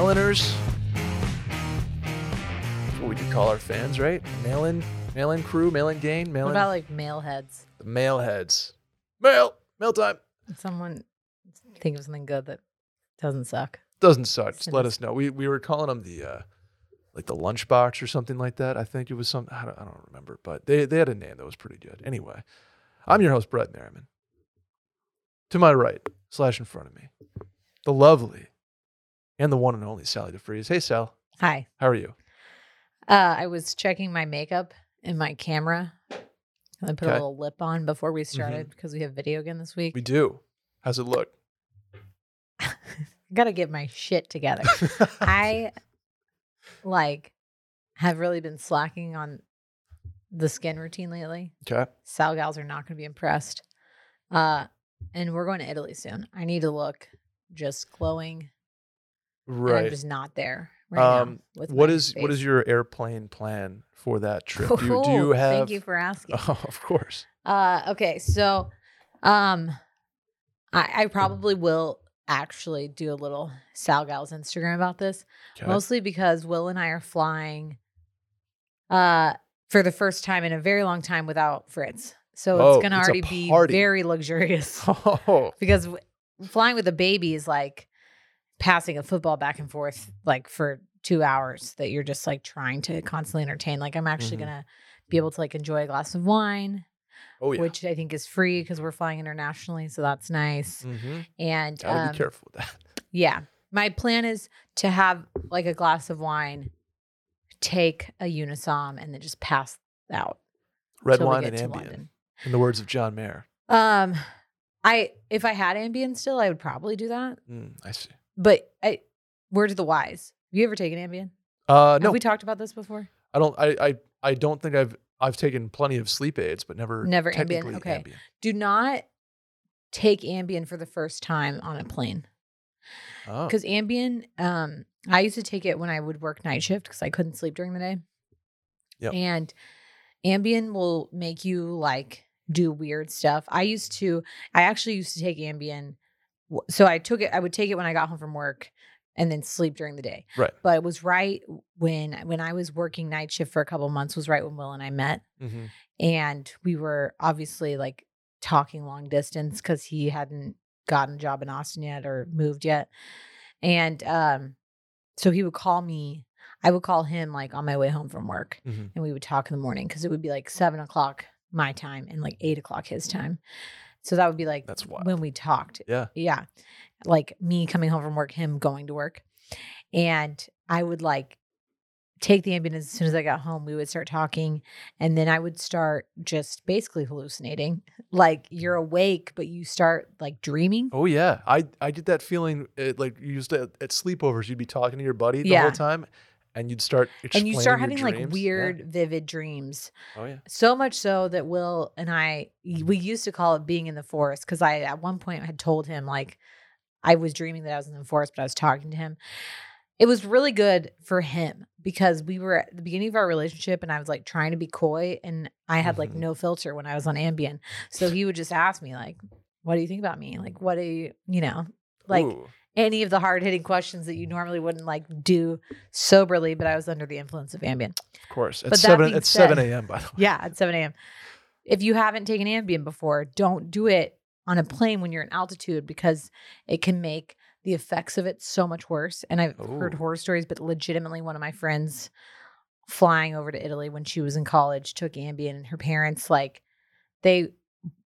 Hello, mail-inners. That's what we could call our fans, right? Mail-in, mail-in crew, mail-in gang, What mail-in about like male heads? the mailheads. Mail, mail time. Someone think of something good that doesn't suck. Doesn't suck. Just let us- us know. We we were calling them the uh, like the lunchbox or something like that. I think it was some. I don't, I don't remember, but they they had a name that was pretty good. Anyway, I'm your host Brett Merriman. To my right, slash in front of me, the lovely and the one and only Sally deFries. Hey Sal, Hi. how are you? Uh, I was checking my makeup in my camera. And I put Okay. a little lip on before we started because we have video again this week. We do. How's it look? Gotta get my shit together. I like have really been slacking on the skin routine lately. okay. Sal gals are not gonna be impressed. Uh and we're going to Italy soon. I need to look just glowing. And I'm Right. just not there right Um, now. With What is what is your airplane plan for that trip? Do you, do you Oh, have? Thank you for asking. Oh, of course. Uh, okay, so um, I, I probably will actually do a little Sal Gal's Instagram about this, Okay. mostly because Will and I are flying uh for the first time in a very long time without Fritz. So Oh, it's gonna it's already be very luxurious Oh, because w- flying with a baby is like passing a football back and forth like for two hours that you're just like trying to constantly entertain. Like I'm actually Mhm. gonna be able to like enjoy a glass of wine oh yeah. which I think is free because we're flying internationally, so that's nice. mm-hmm. And Gotta um, be careful with that. yeah, my plan is to have like a glass of wine, take a Unisom, and then just pass out. Red wine and Ambien, London. in the words of John Mayer. Um, I if I had Ambien still, I would probably do that. Mm, I see. But I, word to the wise. Have you ever taken Ambien? Uh, no, Have we talked about this before? I don't. I, I I don't think I've I've taken plenty of sleep aids, but never Never Ambien, okay. Ambien. Do not take Ambien for the first time on a plane. Oh, because Ambien, um, I used to take it when I would work night shift because I couldn't sleep during the day. Yep. And Ambien will make you like do weird stuff. I used to, I actually used to take Ambien. So I took it, I would take it when I got home from work and then sleep during the day. Right. But it was right when when I was working night shift for a couple months was right when Will and I met hmm and we were obviously like talking long distance because he hadn't gotten a job in Austin yet or moved yet. And um, so he would call me. I would call him like on my way home from work, hmm and we would talk in the morning because it would be like seven o'clock my time and like eight o'clock his time. So that would be like That's wild. when we talked. Yeah. Yeah. Like me coming home from work, him going to work. And I would like take the Ambien as soon as I got home. We would start talking. And then I would start just basically hallucinating. Like you're awake, but you start like dreaming. Oh yeah, I I get that feeling. uh like you used to at sleepovers, you'd be talking to your buddy the Yeah. whole time, and you'd start And you start having like dreams. Yeah. weird, vivid dreams. Oh yeah. So much so that Will and I, we used to call it being in the forest because I, at one point, had told him like I was dreaming that I was in the forest, but I was talking to him. It was really good for him because we were at the beginning of our relationship and I was like trying to be coy and I had like Mhm. no filter when I was on Ambien. So he would just ask me, like, what do you think about me? Like, what do you, you know, like Ooh. Any of the hard hitting questions that you normally wouldn't like do soberly, but I was under the influence of Ambien. of course. At But that seven. being At seven a.m. By the way. Yeah, at 7 a.m. If you haven't taken Ambien before, don't do it on a plane when you're in altitude because it can make the effects of it so much worse. And I've heard horror stories, but legitimately, one of my friends flying over to Italy when she was in college took Ambien, and her parents, like, they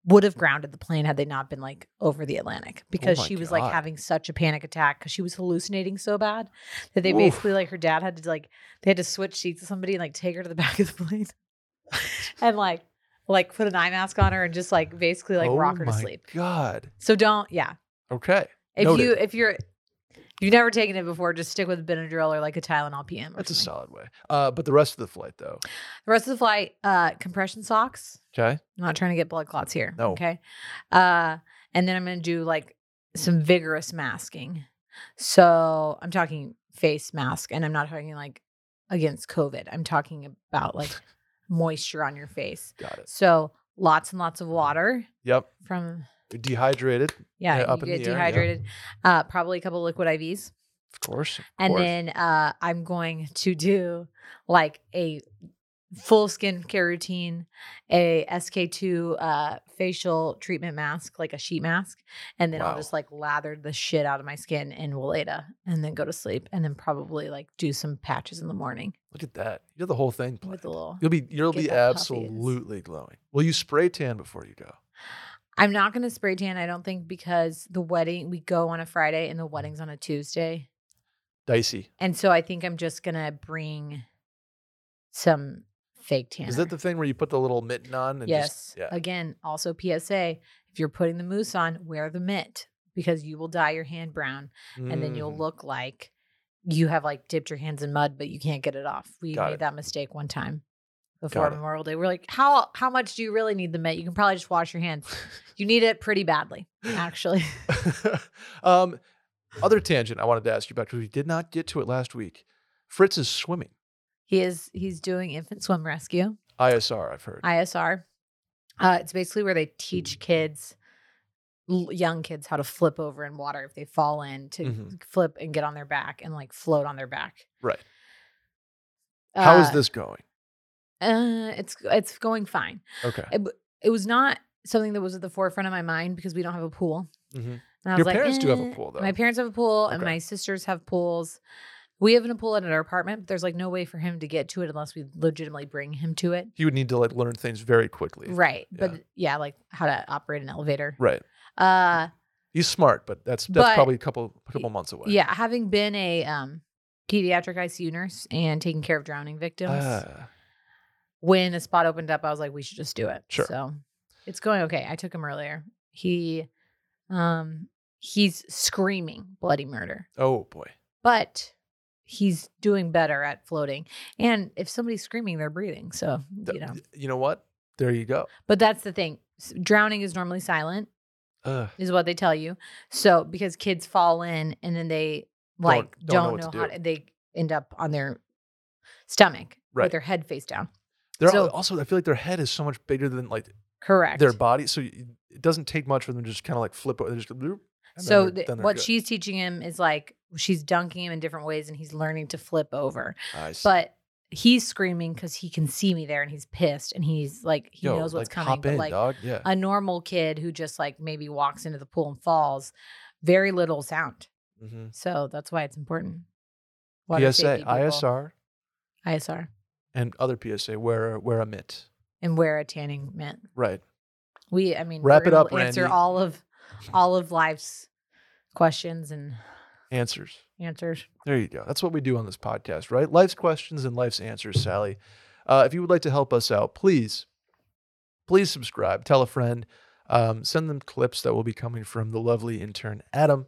would have grounded the plane had they not been like over the Atlantic oh because Oh she was like having such a panic attack because she was hallucinating so bad that they Oof. basically like her dad had to like they had to switch seats with somebody and like take her to the back of the plane and like like put an eye mask on her and just like basically like oh rock her to sleep. God. So don't yeah. Okay. If Noted. you if you're you've never taken it before, just stick with Benadryl or like a Tylenol PM. That's a solid way. Uh, but the rest of the flight though. The rest of the flight, uh, compression socks. Okay. I'm not trying to get blood clots here. No. Okay. Uh, and then I'm gonna do like some vigorous masking. So I'm talking face mask, and I'm not talking like against COVID. I'm talking about like moisture on your face. Got it. So lots and lots of water Yep. from dehydrated. yeah, up you in get the air, yeah. dehydrated. Uh, probably a couple liquid IVs. Of course. Of And course. then uh, I'm going to do like a full skincare routine, a SK-II uh, facial treatment mask, like a sheet mask. And then I'll just like lather the shit out of my skin in Weleda and then go to sleep. And then probably like do some patches in the morning Look at that. You have the whole thing planned. with the little. You'll be you'll be that puffies. absolutely glowing. Will you spray tan before you go? I'm not going to spray tan, I don't think, because the wedding, we go on a Friday and the wedding's on a Tuesday. Dicey. And so I think I'm just going to bring some fake tan. Is that the thing where you put the little mitten on? And Yes. Just, yeah. Again, also PSA, if you're putting the mousse on, wear the mitt because you will dye your hand brown and then you'll Mhm. look like you have like dipped your hands in mud, but you can't get it off. We Got made it. that mistake one time before Memorial Day. We're like, how how much do you really need the mitt? You can probably just wash your hands. You need it pretty badly, actually. um, other tangent I wanted to ask you about because we did not get to it last week. Fritz is swimming. he is he's doing infant swim rescue, ISR, I've heard. ISR. Uh, it's basically where they teach kids, l- young kids, how to flip over in water if they fall in to Mhm. flip and get on their back and like float on their back. right. How is Uh, this going? Uh, it's it's going fine. Okay. It, it was not something that was at the forefront of my mind because we don't have a pool. Mhm. I Your like, parents do have a "Eh." pool, though. My parents have a pool, and my sisters have pools. We have a pool at our apartment, but there's like no way for him to get to it unless we legitimately bring him to it. He would need to like learn things very quickly. Right. Yeah. But yeah, like how to operate an elevator. Right. Uh He's smart, but that's that's But- probably a couple a couple months away. yeah, having been a um pediatric ICU nurse and taking care of drowning victims, Ah, when a spot opened up, I was like, we should just do it. Sure. So it's going okay. I took him earlier. He um he's screaming bloody murder. oh boy. But he's doing better at floating. And if somebody's screaming, they're breathing. So, you know. You know what? There you go. But that's the thing. Drowning is normally silent, Ugh. is what they tell you. So because kids fall in and then they like don't know don't, what know, to how do. to, they end up on their stomach Right. with their head face down. They're So- also I feel like their head is so much bigger than like Correct. their body, so it doesn't take much for them to just kind of like flip. o- They just go, so they're- th- then what good. she's teaching him is like she's dunking him in different ways and he's learning to flip over. I see. But he's screaming because he can see me there and he's pissed and he's like he Yo, knows what's like, coming. But in, like dog. Yeah. a normal kid who just like maybe walks into the pool and falls, very little sound. hmm So that's why it's important. Water PSA. ISR, ISR, and other PSA. Wear a, wear a mitt. and wear a tanning mitt. Right. We, I mean, Wrap it up, Answer Randy. all of all of life's questions and Answers. answers. There you go. That's what we do on this podcast, right? Life's questions and life's answers, Sally. Uh, if you would like to help us out, please, please subscribe. Tell a friend. Um, send them clips that will be coming from the lovely intern Adam.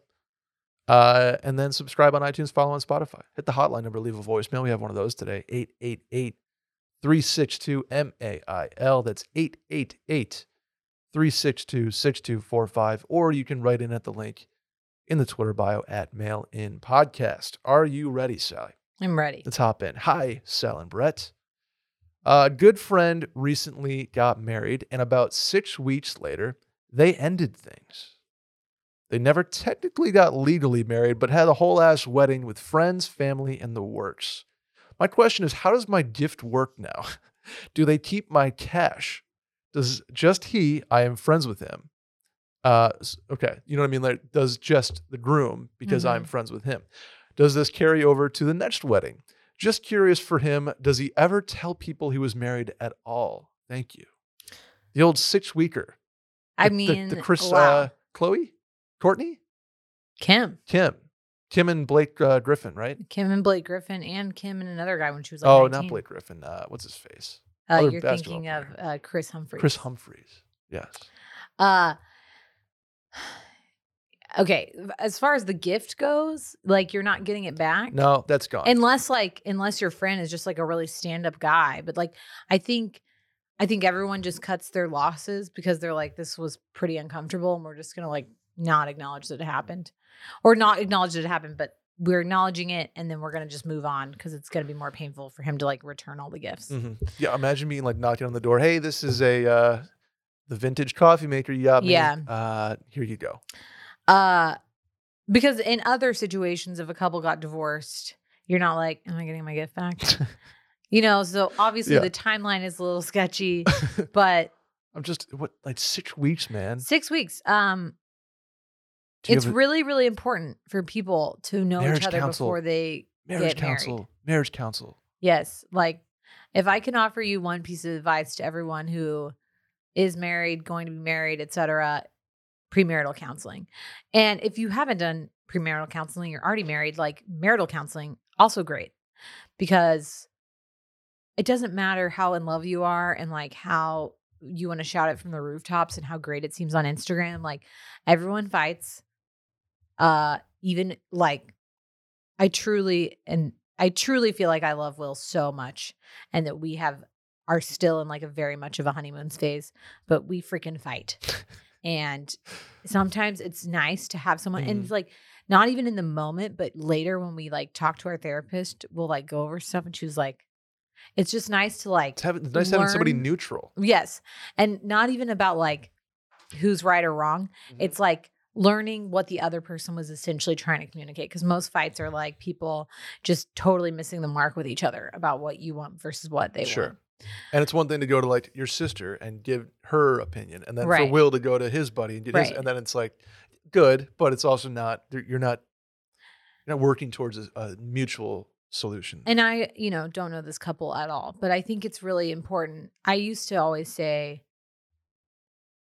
Uh, and then subscribe on iTunes, follow on Spotify. Hit the hotline number, leave a voicemail. We have one of those today 888 362 MAIL. That's 888 362 6245. Or you can write in at the link in the Twitter bio at Mail In Podcast. Are you ready, Sally? I'm ready. Let's hop in. Hi, Sal and Brett. A good friend recently got married, and about six weeks later, they ended things. They never technically got legally married, but had a whole ass wedding with friends, family, and the works. My question is how does my gift work now? Do they keep my cash? Does just he, I am friends with him. Uh, okay, you know what I mean? Like, does just the groom, because I'm friends with him. Does this carry over to the next wedding? Just curious for him, does he ever tell people he was married at all? Thank you. The old six weeker. I The- the- mean, the, Chris, wow. uh, Chloe, Courtney, Kim, Kim, Kim and Blake uh, Griffin, right? Kim and Blake Griffin, and Kim and another guy when she was like, oh, 19. not Blake Griffin. Uh, what's his face? Uh, other you're basketball thinking of uh, Kris Humphries. Kris Humphries. Yes. Uh okay. As far as the gift goes, like you're not getting it back. No, that's gone. Unless like unless your friend is just like a really stand-up guy. But like I think I think everyone just cuts their losses because they're like, this was pretty uncomfortable and we're just gonna like not acknowledge that it happened. Or not acknowledge that it happened, but we're acknowledging it and then we're gonna just move on because it's gonna be more painful for him to like return all the gifts. Mhm. Yeah, imagine being like knocking on the door. Hey, this is a uh, the vintage coffee maker you got me. Yeah. Uh, here you go. Uh Because in other situations, if a couple got divorced, you're not like, am I getting my gift back? you know, so obviously Yeah. the timeline is a little sketchy, but I'm just what like six weeks, man. six weeks. Um, it's really, really important for people to know each other counsel. before they marriage get married. counsel. Marriage counsel. Yes. Like if I can offer you one piece of advice to everyone who is married, going to be married, etc., premarital counseling. And if you haven't done premarital counseling, you're already married, like marital counseling, also great. Because it doesn't matter how in love you are and like how you want to shout it from the rooftops and how great it seems on Instagram. Like everyone fights. Uh even like I truly and I truly feel like I love Will so much and that we have are still in like a very much of a honeymoon phase, but we freaking fight. and sometimes it's nice to have someone and Mhm. it's like not even in the moment, but later when we like talk to our therapist, we'll like go over stuff and she was like, it's just nice to like It's, having, it's nice having somebody neutral. Yes. And not even about like who's right or wrong. Mhm. It's like learning what the other person was essentially trying to communicate. Because most fights are like people just totally missing the mark with each other about what you want versus what they Sure. want. And it's one thing to go to like your sister and give her opinion, and then for Will to go to his buddy and get his, and then it's like good, but it's also not. You're not. You're not working towards a, a mutual solution. And I, you know, don't know this couple at all, but I think it's really important. I used to always say,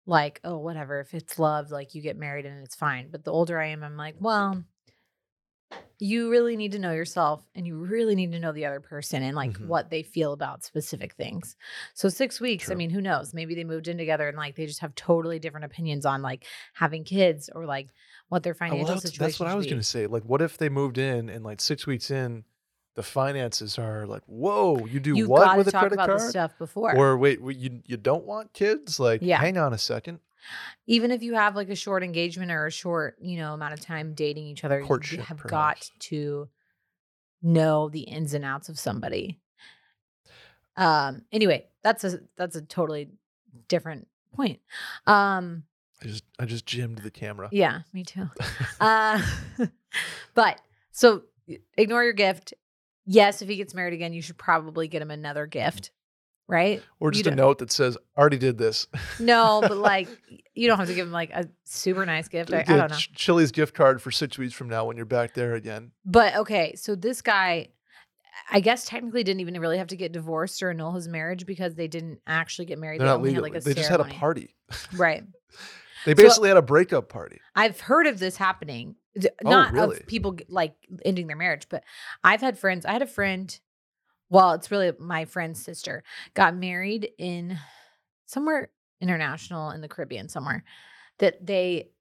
like, oh, whatever, if it's love, like you get married and it's fine. But the older I am, I'm like, well, you really need to know yourself and you really need to know the other person and like Mhm. what they feel about specific things. So, six weeks, I mean, who knows? Maybe they moved in together and like they just have totally different opinions on like having kids or like what their Oh, well, financial that's, situation that's what I was going to say. Like, what if they moved in and like six weeks in, the finances are like, whoa, you do You've what with a credit about card? stuff before. Or wait, you you don't want kids? Like, Yeah. hang on a second. even if you have like a short engagement or a short, you know, amount of time dating each other, Courtship, you have perhaps. got to know the ins and outs of somebody. Um anyway, that's a that's a totally different point. Um I just I just gymmed the camera. yeah, me too. Uh but so ignore your gift. Yes, if he gets married again, you should probably get him another gift, right? or you just a don't- note that says, "Already did this." No, but like you don't have to give him like a super nice gift. I, I don't know. Ch- Chili's gift card for six weeks from now when you're back there again. But okay, so this guy, I guess technically didn't even really have to get divorced or annul his marriage because they didn't actually get married. They're they not only legally. had like a they just had a party. Right. They So- basically had a breakup party. I've heard of this happening. Oh, Not really? of people like ending their marriage, but I've had friends. I had a friend. Well, it's really my friend's sister got married in somewhere international in the Caribbean somewhere. That they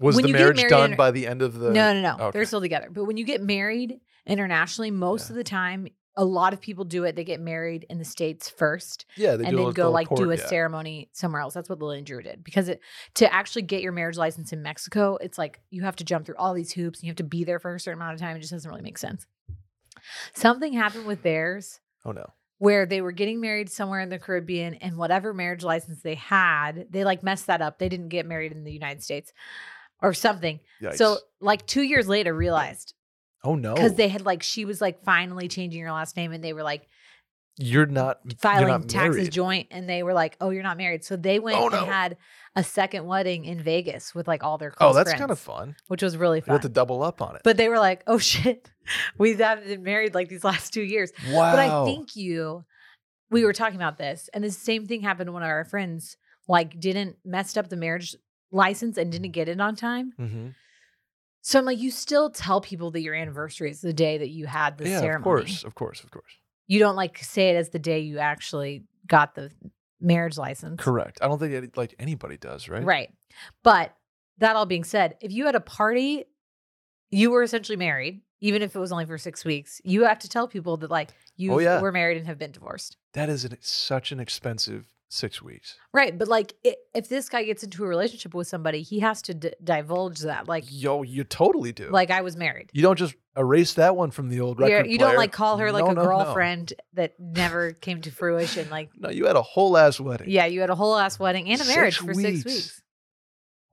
Was When the marriage done in- by the end of the? no, no, no. Oh, okay. They're still together. But when you get married internationally, most Yeah. of the time, a lot of people do it. They get married in the states first, Yeah, they and then go like do a yeah. ceremony somewhere else. That's what Lily and Drew did because it to actually get your marriage license in Mexico, it's like you have to jump through all these hoops and you have to be there for a certain amount of time. It just doesn't really make sense. Something happened with theirs Oh no. where they were getting married somewhere in the Caribbean and whatever marriage license they had, they like messed that up. They didn't get married in the United States or something. Yikes. So like 2 years later realized oh no. cuz they had like she was like finally changing her last name and they were like you're not you're filing not taxes married. joint and they were like, "Oh, you're not married." So they went Oh, and had a second wedding in Vegas with like all their close Oh, that's friends, kind of fun. which was really You fun. have to double up on it. but they were like, "Oh shit. We haven't been married like these last 2 years." wow. But I think you, we were talking about this, and the same thing happened to one of our friends. Like, didn't messed up the marriage license and didn't get it on time. hmm So I'm like, you still tell people that your anniversary is the day that you had the Yeah, ceremony. of course, of course, of course. You don't like say it as the day you actually got the marriage license. Correct. I don't think any, like anybody does, right? Right. But that all being said, if you had a party, you were essentially married, even if it was only for six weeks. You have to tell people that like oh, you Oh, yeah. were married and have been divorced. That is an, such an expensive six weeks. Right. But like i if this guy gets into a relationship with somebody, he has to d- divulge that. Like, Yo, you totally do. like I was married. you don't just erase that one from the old You're- record. you don't like call her like No, a no, no. girlfriend that never came to fruition. Like, No, you had a whole ass wedding. yeah, you had a whole ass wedding and a marriage Six for six weeks. weeks.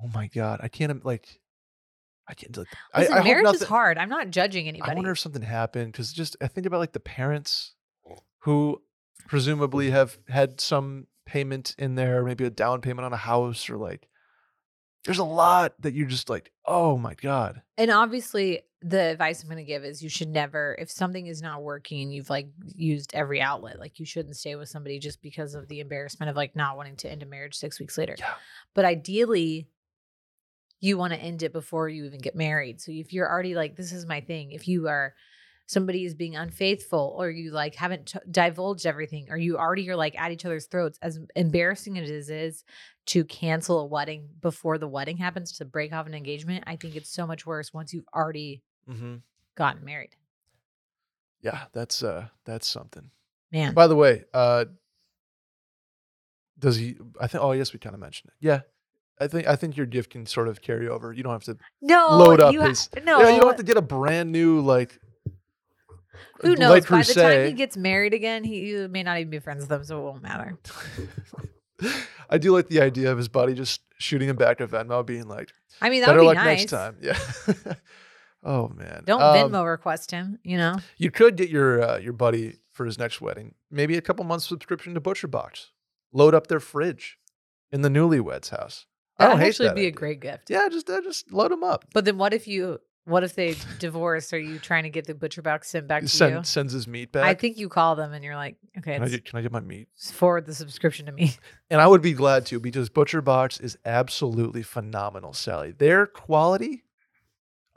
Oh my god, I can't like. I can't like. I, Listen, I hope marriage is nothing- hard. I'm not judging anybody. I wonder if something happened because just I think about like the parents who presumably have had some payment in there, maybe a down payment on a house or like. There's a lot that you're just like, oh my god. and obviously, the advice I'm going to give is you should never, if something is not working, you've like used every outlet. Like you shouldn't stay with somebody just because of the embarrassment of like not wanting to end a marriage six weeks later. Yeah. But ideally, you want to end it before you even get married. So if you're already like, this is my thing, if you are somebody is being unfaithful or you like haven't t- divulged everything or you already are like at each other's throats, as embarrassing as it is to cancel a wedding before the wedding happens to break off an engagement, I think it's so much worse once you've already Mm-hmm. gotten married. Yeah, that's uh that's something. Man. By the way, uh does he I think oh yes we kind of mentioned it. Yeah. I think I think your gift can sort of carry over. You don't have to no, load up you ha- his no. Yeah, you don't have to get a brand new like Who like knows? By the time he gets married again, he may not even be friends with them, so it won't matter. I do like the idea of his buddy just shooting him back to Venmo, being like, I mean, that "Better would be luck nice. next time." Yeah. oh man. Don't Um, Venmo request him. You know, You could get your uh, your buddy for his next wedding, maybe a couple months subscription to Butcher Box. Load up their fridge in the newlyweds house. I that don't would hate actually that be a great gift. Yeah, just uh, just load them up. But then, what if you? What if they divorce? Are you trying to get the butcher box sent back to Send, you? Sends his meat back. I think you call them and you're like, okay, Can I get can I get my meat? forward the subscription to me. And I would be glad to because Butcher Box is absolutely phenomenal, Sally. Their quality,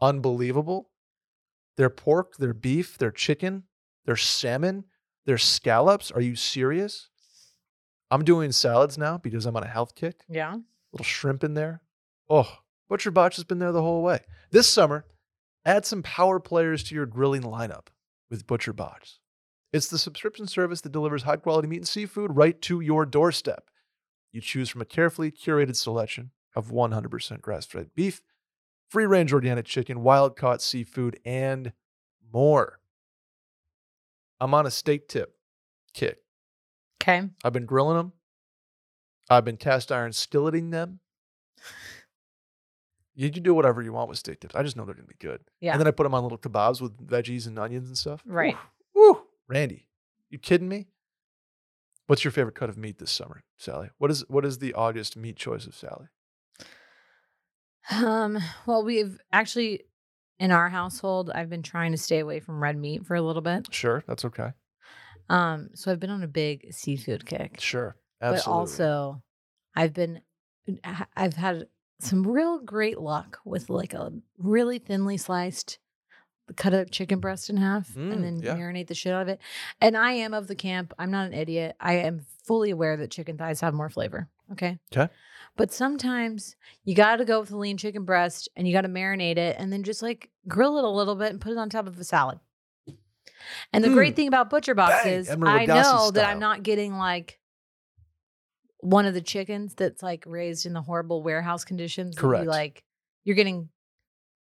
unbelievable. Their pork, their beef, their chicken, their salmon, their scallops. Are you serious? I'm doing salads now because I'm on a health kick. Yeah. little shrimp in there. Oh, Butcher Box has been there the whole way. This summer, add some power players to your grilling lineup with Butcher Box. It's the subscription service that delivers high quality meat and seafood right to your doorstep. You choose from a carefully curated selection of 100% grass fed beef, free range organic chicken, wild caught seafood, and more. I'm on a steak tip kick. Okay. I've been grilling them. I've been cast iron skilleting them. You can do whatever you want with steak tips. I just know they're gonna be good. Yeah. And then I put them on little kebabs with veggies and onions and stuff. Right. Woo, woo. Randy, you kidding me? What's your favorite cut of meat this summer, Sally? What is what is the August meat choice of Sally? Um. Well, we've actually in our household, I've been trying to stay away from red meat for a little bit. Sure, that's okay. Um. So I've been on a big seafood kick. Sure, absolutely. But also, I've been, I've had some real great luck with like a really thinly sliced, cut a chicken breast in half Mm, and then yeah. marinate the shit out of it. And I am of the camp. I'm not an idiot. I am fully aware that chicken thighs have more flavor. Okay. Okay. But sometimes you got to go with a lean chicken breast and you got to marinate it and then just like grill it a little bit and put it on top of a salad. And the great Mm. thing about Butcher Box is I know that. I'm not getting like one of the chickens that's like raised in the horrible warehouse conditions. Correct. like you're getting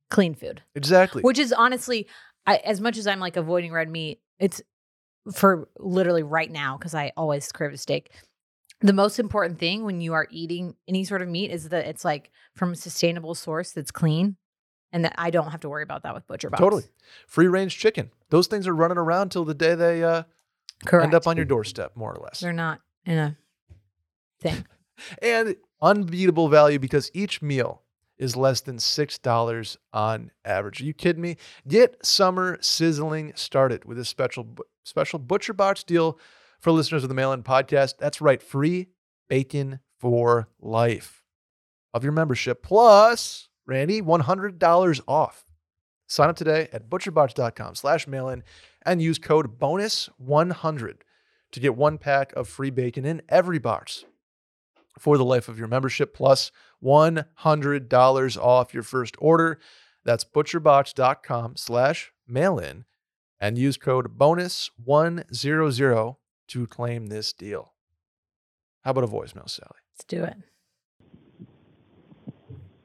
clean food, exactly. which is honestly, I, as much as I'm like avoiding red meat, it's for literally right now because I always crave a steak. The most important thing when you are eating any sort of meat is that it's like from a sustainable source that's clean, and that I don't have to worry about that with Butcher Box. Totally. Free range chicken. Those things are running around till the day they uh, end up on your doorstep, more or less. They're not in a thing. and unbeatable value because each meal is less than $6 on average. Are you kidding me? Get summer sizzling started with a special special Butcher Box deal for listeners of the Mail In podcast. That's right, free bacon for life of your membership plus Randy $100 off. Sign up today at butcherbox.com slash mail-in and use code bonus100 to get one pack of free bacon in every box for the life of your membership, plus $100 off your first order. That's butcherbox.com slash mail-in and use code bonus100 to claim this deal. How about a voicemail, Sally? Let's do it.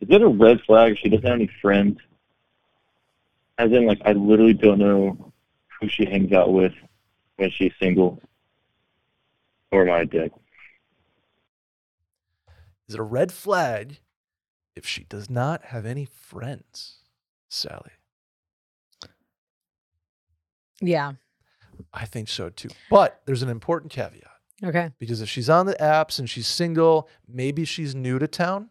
Is it a red flag if she doesn't have any friends? As in, like, I literally don't know who she hangs out with when she's single. Or my dick? Is it a red flag if she does not have any friends? Sally. Yeah. I think so too. But there's an important caveat Okay. because if she's on the apps and she's single, maybe she's new to town.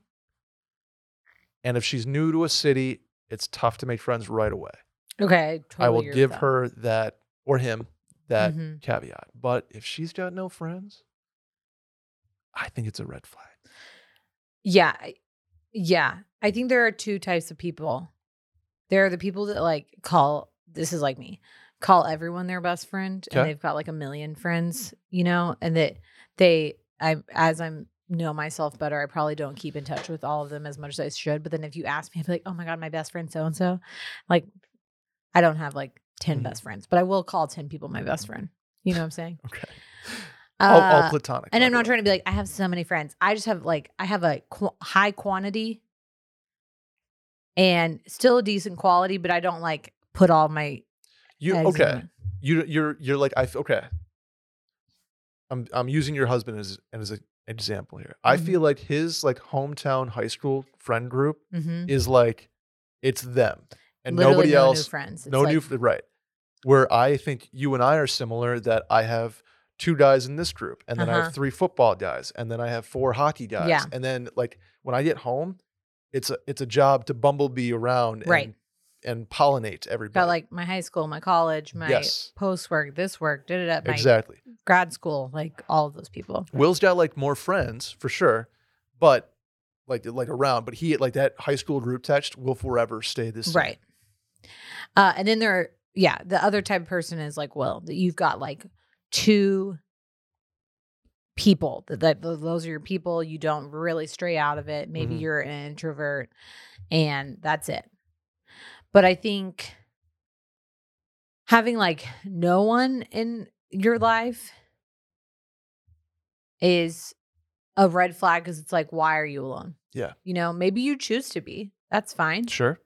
And if she's new to a city, it's tough to make friends right away. Okay. Totally I will give that. her that or him that Mhm. caveat. But if she's got no friends, I think it's a red flag. Yeah. Yeah. I think there are two types of people. There are the people that like call, this is like me, call everyone their best friend Okay. and they've got like a million friends, you know, and that they, I, as I'm, know myself better, I probably don't keep in touch with all of them as much as I should. But then if you ask me, I'd be like, oh my God, my best friend so and so. Like, I don't have like 10 Mhm. best friends, but I will call 10 people my best friend. You know what I'm saying? Okay. All, all Uh, platonic. and I'm not trying to be like I have so many friends. I just have like I have a qu- high quantity and still a decent quality, but I don't like put all my You okay? You you're you're like I okay. I'm I'm using your husband as as an example here. I Mhm. feel like his like hometown high school friend group Mhm. is like it's them and Literally nobody no new else. friends. It's no like, new right. Where I think you and I are similar that I have two guys in this group and then I Uh-huh. have three football guys and then I have four hockey guys Yeah. and then like when I get home it's a it's a job to bumblebee around Right. and and pollinate everybody. got like my high school, my college, my Yes. post work, this work, did it at my exactly. grad school, like all of those people. Will's got like more friends for sure, but like like around. But he like that high school group text will forever stay the same. Right. Uh, and then there, are, yeah, the other type of person is like, well, you've got like two people that, that those are your people. You don't really stray out of it. Maybe Mhm. you're an introvert, and that's it. But I think having like no one in your life is a red flag because it's like, why are you alone? Yeah. You know, maybe you choose to be. That's fine. Sure.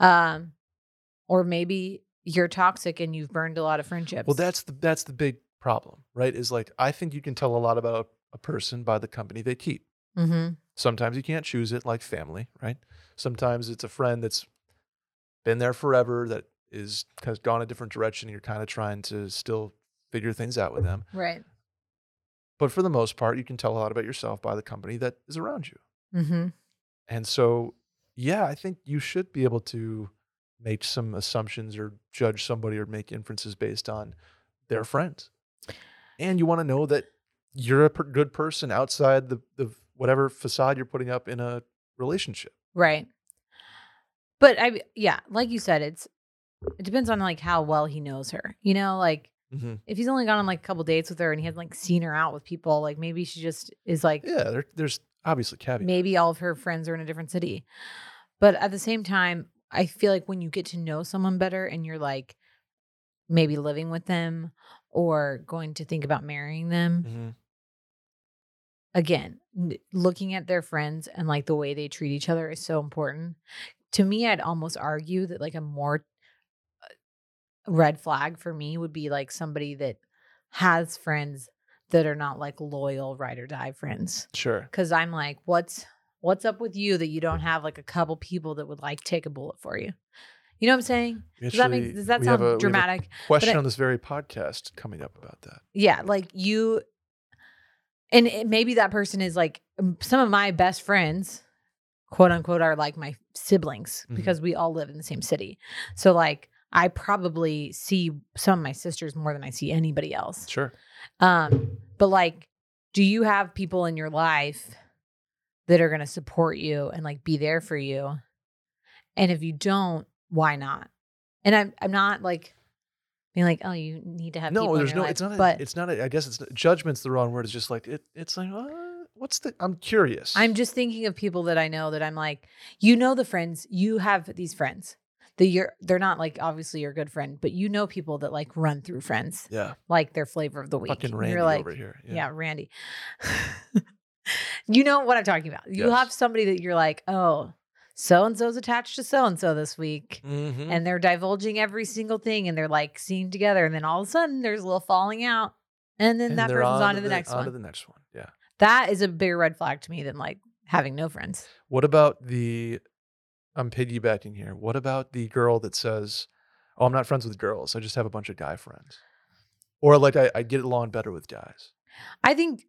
Um, or maybe you're toxic and you've burned a lot of friendships. Well, that's the that's the big problem, right? Is like I think you can tell a lot about a person by the company they keep. mm-hmm. Sometimes you can't choose it, like family, right? Sometimes it's a friend that's been there forever that is has gone a different direction. And you're kind of trying to still figure things out with them. right. But for the most part, you can tell a lot about yourself by the company that is around you. Mm-hmm. And so, yeah, I think you should be able to make some assumptions or judge somebody or make inferences based on their friends. And you want to know that you're a per- good person outside the, the whatever facade you're putting up in a relationship. Right. But I, yeah, like you said, it's it depends on like how well he knows her. You know, like Mhm. if he's only gone on like a couple dates with her and he hasn't like seen her out with people, like maybe she just is like Yeah, there, there's obviously caveats. maybe all of her friends are in a different city. But at the same time, I feel like when you get to know someone better and you're like maybe living with them or going to think about marrying them, Mhm. again, looking at their friends and like the way they treat each other is so important. To me, I'd almost argue that like a more uh, red flag for me would be like somebody that has friends that are not like loyal ride or die friends. Sure. Cause I'm like, what's what's up with you that you don't have like a couple people that would like take a bullet for you? You know what I'm saying? Does that make does that sound a- we have a dramatic? Question I- on this very podcast coming up about that. Yeah, like you and it, maybe that person is like some of my best friends, quote unquote, are like my siblings Mhm. because we all live in the same city. So like I probably see some of my sisters more than I see anybody else. Sure. Um, but like, do you have people in your life that are gonna support you and like be there for you? And if you don't, why not? And I'm I'm not like being like, oh, you need to have people No, there's no. life, It's not. A, but it's not. A, I guess it's not, judgment's the wrong word. It's just like it. It's like uh, what's the? I'm curious. I'm just thinking of people that I know that I'm like, you know, the friends you have these friends that you're they're not like obviously your good friend, but you know people that like run through friends yeah. like their flavor of the week. Fucking And Randy you're like, over here. yeah, Randy. you know what I'm talking about. You Yes. have somebody that you're like, oh, so and so's attached to so and so this week. Mhm. And they're divulging every single thing and they're like seen together. And then all of a sudden there's a little falling out. And then And that person's on on to the, next on one. to the next one. Yeah. that is a bigger red flag to me than like having no friends. What about the I'm piggybacking here. What about the girl that says, "Oh, I'm not friends with girls. I just have a bunch of guy friends," or like I, I get along better with guys. I think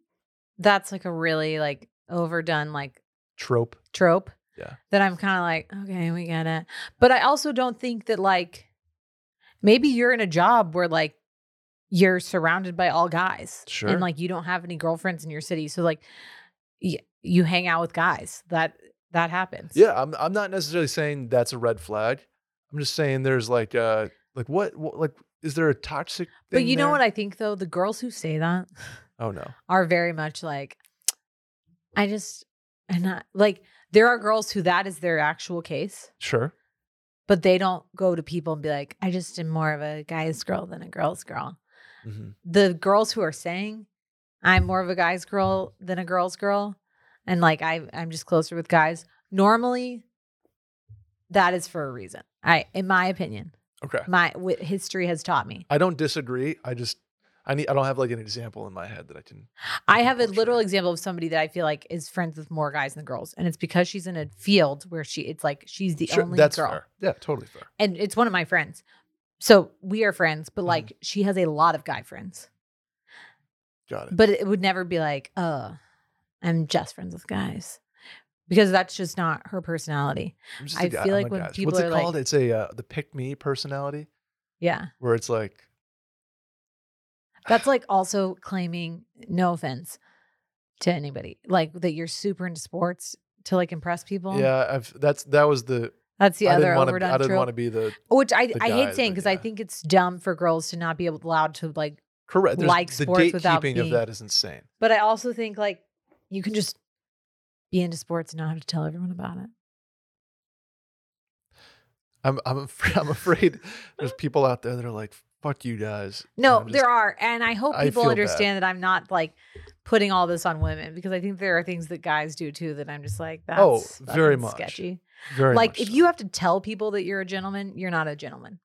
that's like a really like overdone like Trope. trope. Yeah. That I'm kind of like, okay, we get it. But I also don't think that like maybe you're in a job where like you're surrounded by all guys. Sure. And like you don't have any girlfriends in your city. So like y- you hang out with guys. That that happens. Yeah, I'm I'm not necessarily saying that's a red flag. I'm just saying there's like uh like what, what like is there a toxic But you know there? what I think though? The girls who say that Oh no. are very much like I just and not like there are girls who that is their actual case. Sure. but they don't go to people and be like, I just am more of a guy's girl than a girl's girl. hmm The girls who are saying, I'm more of a guy's girl than a girl's girl, and like I, I'm just closer with guys. Normally, that is for a reason. I, in my opinion, Okay. my what history has taught me. I don't disagree. I just I need I don't have like an example in my head that I can I have a literal example of somebody that I feel like is friends with more guys than girls, and it's because she's in a field where she, it's like she's the Sure, only that's girl. fair. Yeah, totally fair. and it's one of my friends. So we are friends, but Mhm. like she has a lot of guy friends. Got it. But it would never be like, uh, I'm just friends with guys. Because that's just not her personality. I guy- feel like when guy. people What's it are like- called? It's a uh, the pick me personality Yeah. where it's like That's like also claiming, no offense to anybody, like that you're super into sports to like impress people. yeah, I've that's that was the That's the I other didn't want to overdone I didn't want to be the Which I, the I guy, hate saying because I think it's dumb for girls to not be able allowed to like correct there's- Like the sports without gatekeeping being- of that is insane. But I also think like you can just be into sports and not have to tell everyone about it. I'm I'm afraid, I'm afraid there's people out there that are like fuck you guys. No, just- there are, and I hope I people bad. understand that I'm not like putting all this on women because I think there are things that guys do too that I'm just like oh, that's Oh, very much. sketchy. very like if so. you have to tell people that you're a gentleman, you're not a gentleman.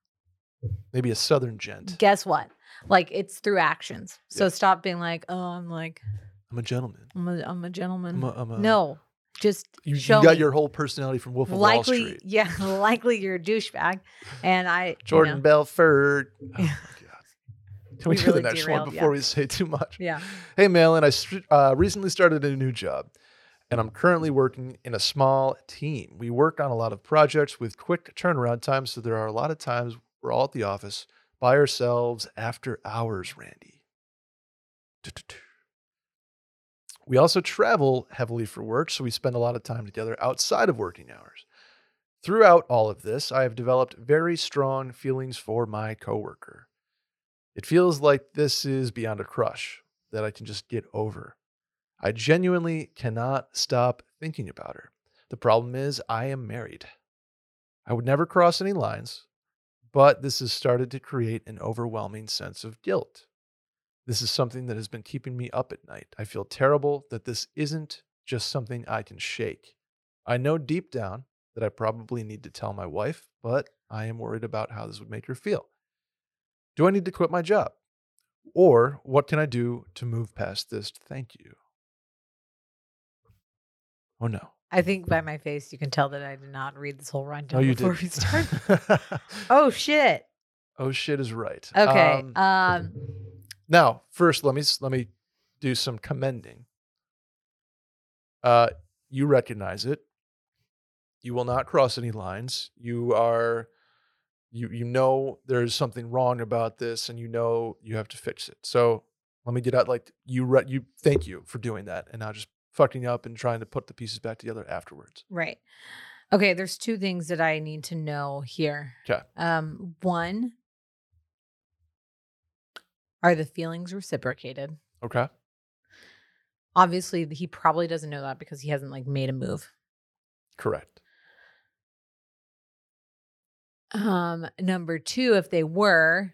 maybe a southern gent. Guess what? Like it's through actions. So Yeah. stop being like, oh, I'm like I'm a gentleman. I'm a, I'm a gentleman. I'm a, I'm a, no, just You, you got your whole personality from Wolf of Wall Street. yeah, likely you're a douchebag, and I you Jordan know, Belfort. Oh my god. Can we, We do really the next derailed, one yeah. before we say too much? yeah. Hey, Mail-In, I uh, recently started a new job, and I'm currently working in a small team. We work on a lot of projects with quick turnaround times, so there are a lot of times we're all at the office by ourselves after hours, Randy. We also travel heavily for work, so we spend a lot of time together outside of working hours. Throughout all of this, I have developed very strong feelings for my coworker. It feels like this is beyond a crush that I can just get over. I genuinely cannot stop thinking about her. The problem is, I am married. I would never cross any lines, but this has started to create an overwhelming sense of guilt. This is something that has been keeping me up at night. I feel terrible that this isn't just something I can shake. I know deep down that I probably need to tell my wife, but I am worried about how this would make her feel. Do I need to quit my job? Or what can I do to move past this? Thank you. Oh no. I think by my face you can tell that I did not read this whole rundown Oh, you before did. we start. oh shit. oh shit is right. Okay. Um, Um, now, first, let me let me do some commending. Uh, you recognize it. You will not cross any lines. You are, you you know there's something wrong about this, and you know you have to fix it. So let me get out. Like you, re- you thank you for doing that, and not just fucking up and trying to put the pieces back together afterwards. right. Okay, there's two things that I need to know here. 'Kay. Um, one, are the feelings reciprocated? Okay. Obviously, he probably doesn't know that because he hasn't like made a move. Correct. Um, number two, if they were,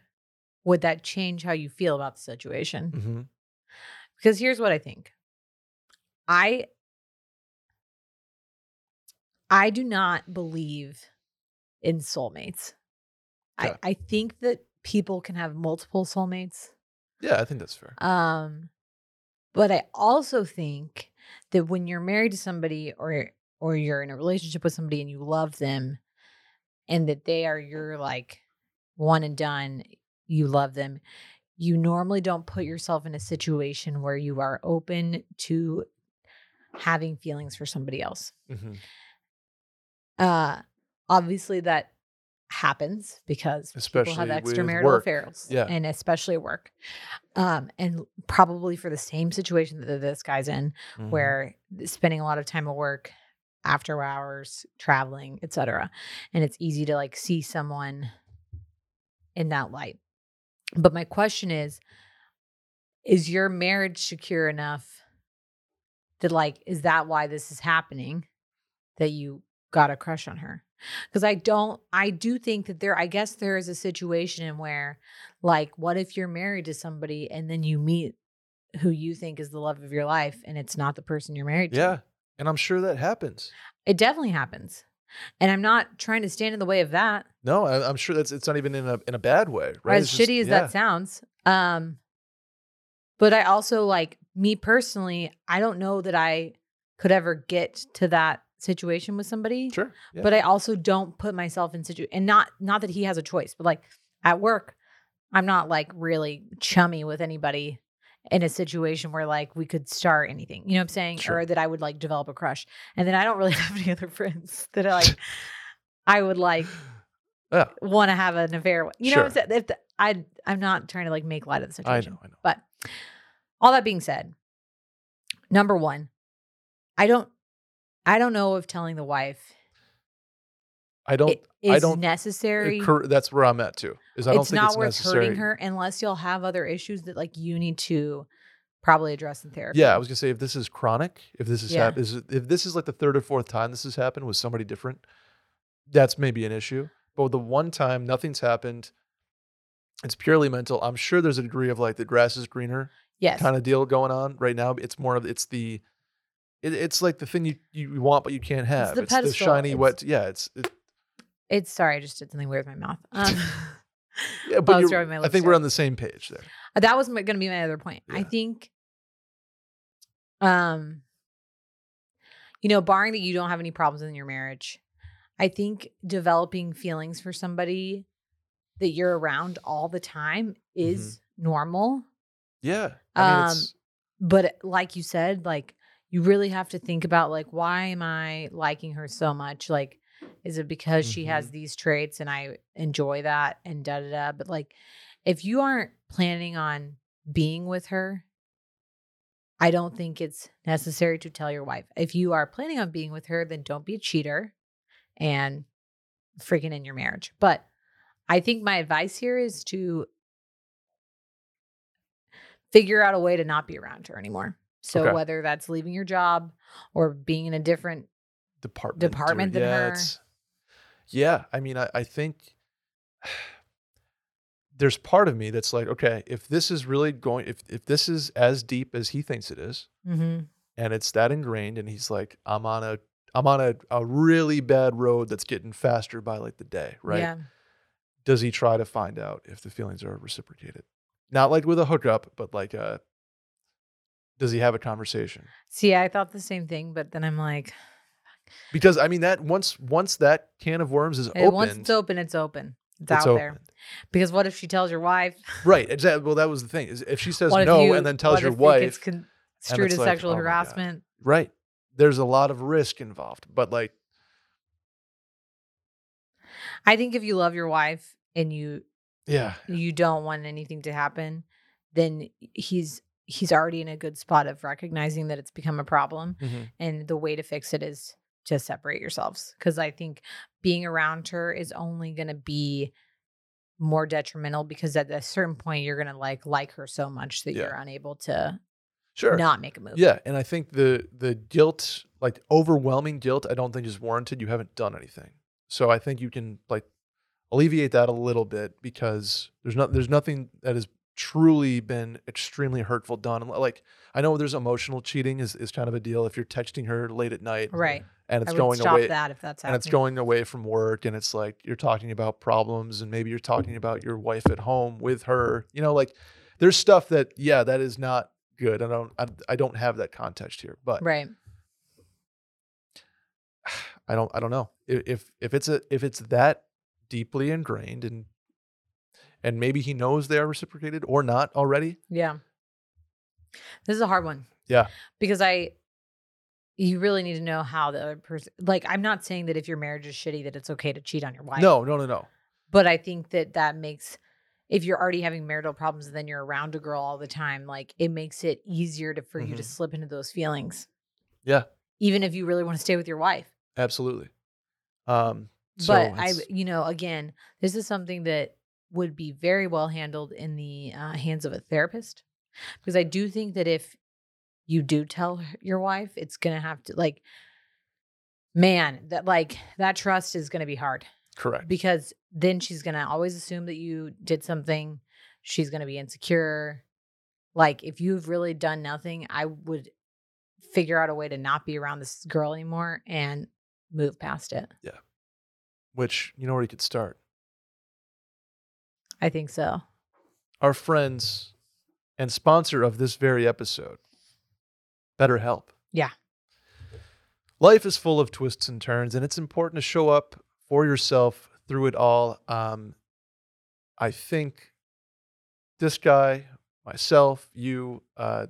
would that change how you feel about the situation? hmm Because here's what I think. I I do not believe in soulmates. Okay. I, I think that people can have multiple soulmates. Yeah, I think that's fair. Um, but I also think that when you're married to somebody or or you're in a relationship with somebody and you love them and that they are your like one and done, you love them, you normally don't put yourself in a situation where you are open to having feelings for somebody else. Mhm. Uh obviously that happens because people Especially have with extramarital affairs. Yeah. And especially work. Um and probably for the same situation that this guy's in Mhm. where spending a lot of time at work after hours traveling etc and it's easy to like see someone in that light but my question is is your marriage secure enough that like is that why this is happening that you got a crush on her because i don't i do think that there i guess there is a situation in where like what if you're married to somebody and then you meet who you think is the love of your life and it's not the person you're married to Yeah. And I'm sure that happens. it definitely happens and i'm not trying to stand in the way of that No, I, I'm sure that's it's not even in a in a bad way, right? as It's just- shitty as yeah. that sounds um but i also like me personally i don't know that i could ever get to that situation with somebody Sure. Yeah. but i also don't put myself in situ and not not that he has a choice but like at work i'm not like really chummy with anybody in a situation where like we could start anything you know what i'm saying Sure. or that i would like develop a crush and then i don't really have any other friends that are like i would like Yeah. want to have an affair with you know what i'm saying if the, i i'm not trying to like make light of the I situation know, I know. but all that being said, number one, I don't I don't know if telling the wife I don't i- is I don't- necessary. that's where I'm at too. Is I don't it's think not it's worth necessary. hurting her unless you'll have other issues that like you need to probably address in therapy. Yeah, I was gonna say if this is chronic, if this is Yeah. hap- is if this is like the third or fourth time this has happened with somebody different, that's maybe an issue. But with the one time nothing's happened, it's purely mental. I'm sure there's a degree of like the grass is greener yes. kind of deal going on right now. It's more of it's the it, it's like the thing you, you want but you can't have. the It's the, shiny It's- wet. Yeah, it's it, It's sorry, I just did something weird with my mouth. Um, yeah. I But was my I think we're on the same page there. that was going to be my other point. I think, um, you know, barring that you don't have any problems in your marriage, I think developing feelings for somebody that you're around all the time is normal. Yeah, I mean Um, But like you said, like you really have to think about like why am I liking her so much? Like, is it because she has mm-hmm. these traits and I enjoy that and da da da? But like, if you aren't planning on being with her, I don't think it's necessary to tell your wife. If you are planning on being with her, then don't be a cheater and freaking in your marriage. But I think my advice here is to figure out a way to not be around her anymore. So Okay. whether that's leaving your job or being in a different department department than yeah, her. yeah, I mean, I, I think there's part of me that's like, okay, if this is really going, if if this is as deep as he thinks it is, and it's that ingrained, and he's like, I'm on a I'm on a, a really bad road that's getting faster by like the day, right? Yeah. Does he try to find out if the feelings are reciprocated? Not like with a hookup, but like uh does he have a conversation? See, I thought the same thing, but then I'm like, Because I mean that once once that can of worms is open, once it's open, it's open. It's, it's out there. Because what if she tells your wife? Right, exactly. Well, that was the thing. Is if she says if no you- and then tells your if wife, gets construed it's as like, sexual oh harassment? right, there's a lot of risk involved. But like, I think if you love your wife and you yeah, you don't want anything to happen, then he's he's already in a good spot of recognizing that it's become a problem. Mhm. And the way to fix it is to separate yourselves. Cause I think being around her is only gonna be more detrimental because at a certain point you're gonna like like her so much that Yeah. you're unable to sure, not make a move. yeah. And I think the the guilt, like overwhelming guilt, I don't think is warranted. You haven't done anything, so I think you can like alleviate that a little bit because there's not there's nothing that has truly been extremely hurtful done. Like I know there's emotional cheating is, is kind of a deal if you're texting her late at night, Right. And it's going stop away. that if that's and it's going away from work and it's like you're talking about problems and maybe you're talking about your wife at home with her you know like there's stuff that yeah that is not good i don't i, I don't have that context here but Right. I don't I don't know if if it's a if it's that deeply ingrained and and maybe he knows they are reciprocated or not already. Yeah. This is a hard one. Yeah. Because I you really need to know how the other person like I'm not saying that if your marriage is shitty that it's okay to cheat on your wife. No, no, no, no. But I think that that makes if you're already having marital problems and then you're around a girl all the time, like it makes it easier to for you to Mhm. slip into those feelings. Yeah. Even if you really want to stay with your wife. Absolutely. Um so but I, you know, again, this is something that would be very well handled in the uh, hands of a therapist, because I do think that if you do tell your wife, it's gonna have to like, man, that like that trust is gonna be hard correct. because then she's gonna always assume that you did something. She's gonna be insecure. Like if you've really done nothing, I would figure out a way to not be around this girl anymore and move past it. Yeah. Which you know where you could start. I think so. Our friends and sponsor of this very episode, BetterHelp. Yeah. Life is full of twists and turns, and it's important to show up for yourself through it all. Um, I think this guy, myself, you, uh,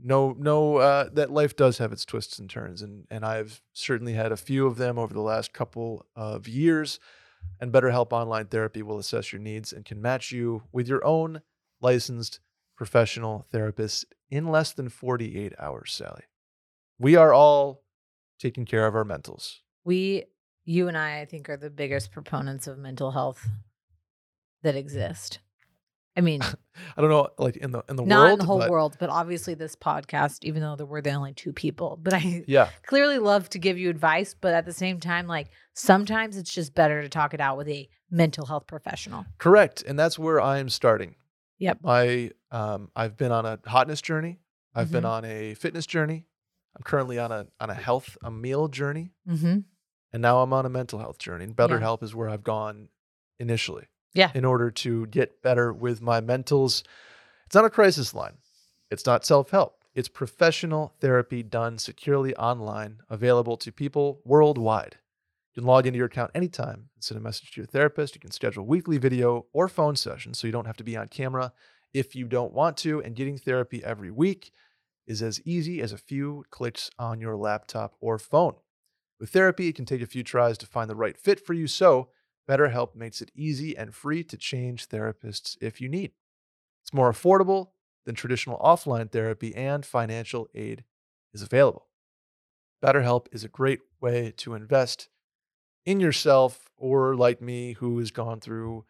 know know uh, that life does have its twists and turns, and and I've certainly had a few of them over the last couple of years. And BetterHelp Online Therapy will assess your needs and can match you with your own licensed professional therapist in less than 48 hours, Sally. We are all taking care of our mentals. We, you and I, I think, are the biggest proponents of mental health that exist. I mean, I don't know, like in the in the not world, in the whole but world, but obviously this podcast, even though there we're the only two people. But I Yeah, clearly love to give you advice, but at the same time, like sometimes it's just better to talk it out with a mental health professional. correct, and that's where I am starting. Yep. My um, I've been on a hotness journey. I've been Mhm. on a fitness journey. I'm currently on a on a health a meal journey, Mm-hmm. and now I'm on a mental health journey. And BetterHelp is where I've gone initially. Yeah. in order to get better with my mentals. It's not a crisis line. It's not self help. It's professional therapy done securely online, available to people worldwide. You can log into your account anytime and send a message to your therapist. You can schedule weekly video or phone sessions so you don't have to be on camera if you don't want to. And getting therapy every week is as easy as a few clicks on your laptop or phone. With therapy, it can take a few tries to find the right fit for you. So, BetterHelp makes it easy and free to change therapists if you need. It's more affordable than traditional offline therapy, and financial aid is available. BetterHelp is a great way to invest in yourself, or like me, who has gone through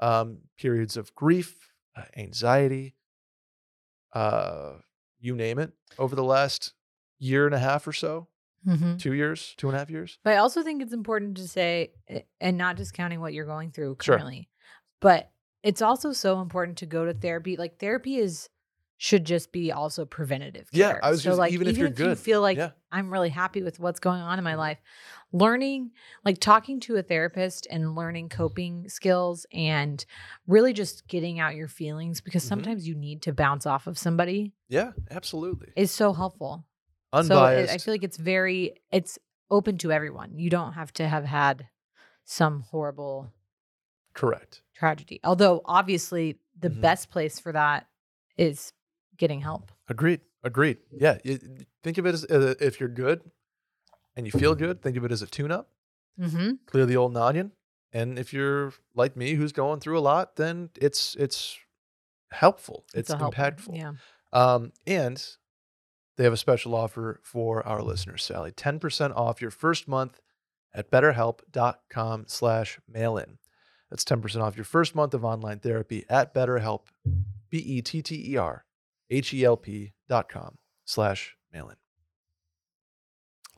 um, periods of grief, uh, anxiety, uh, you name it, over the last year and a half or so, Mm-hmm. two years, two and a half years. But I also think it's important to say, and not discounting what you're going through Sure. currently, but it's also so important to go to therapy. Like therapy is should just be also preventative. care. Yeah. I was so just- like even if you're good, you feel like yeah. I'm really happy with what's going on in my life, learning like talking to a therapist and learning coping skills and really just getting out your feelings because Mhm. sometimes you need to bounce off of somebody Yeah, absolutely. is so helpful. Unbiased. So it, I feel like it's very it's open to everyone. You don't have to have had some horrible Correct. tragedy. Although obviously the Mhm. best place for that is getting help. Agreed. Agreed. Yeah. it- think of it as uh, if you're good and you feel good, think of it as a tune up, Mm-hmm. clear the old noggin. And if you're like me, who's going through a lot, then it's it's helpful. It's, impactful. Yeah. Um, and they have a special offer for our listeners, Sally. 10% off your first month at betterhelp.com slash mail in. That's 10% off your first month of online therapy at betterhelp, B E T T E R H E L P dot com slash mail in.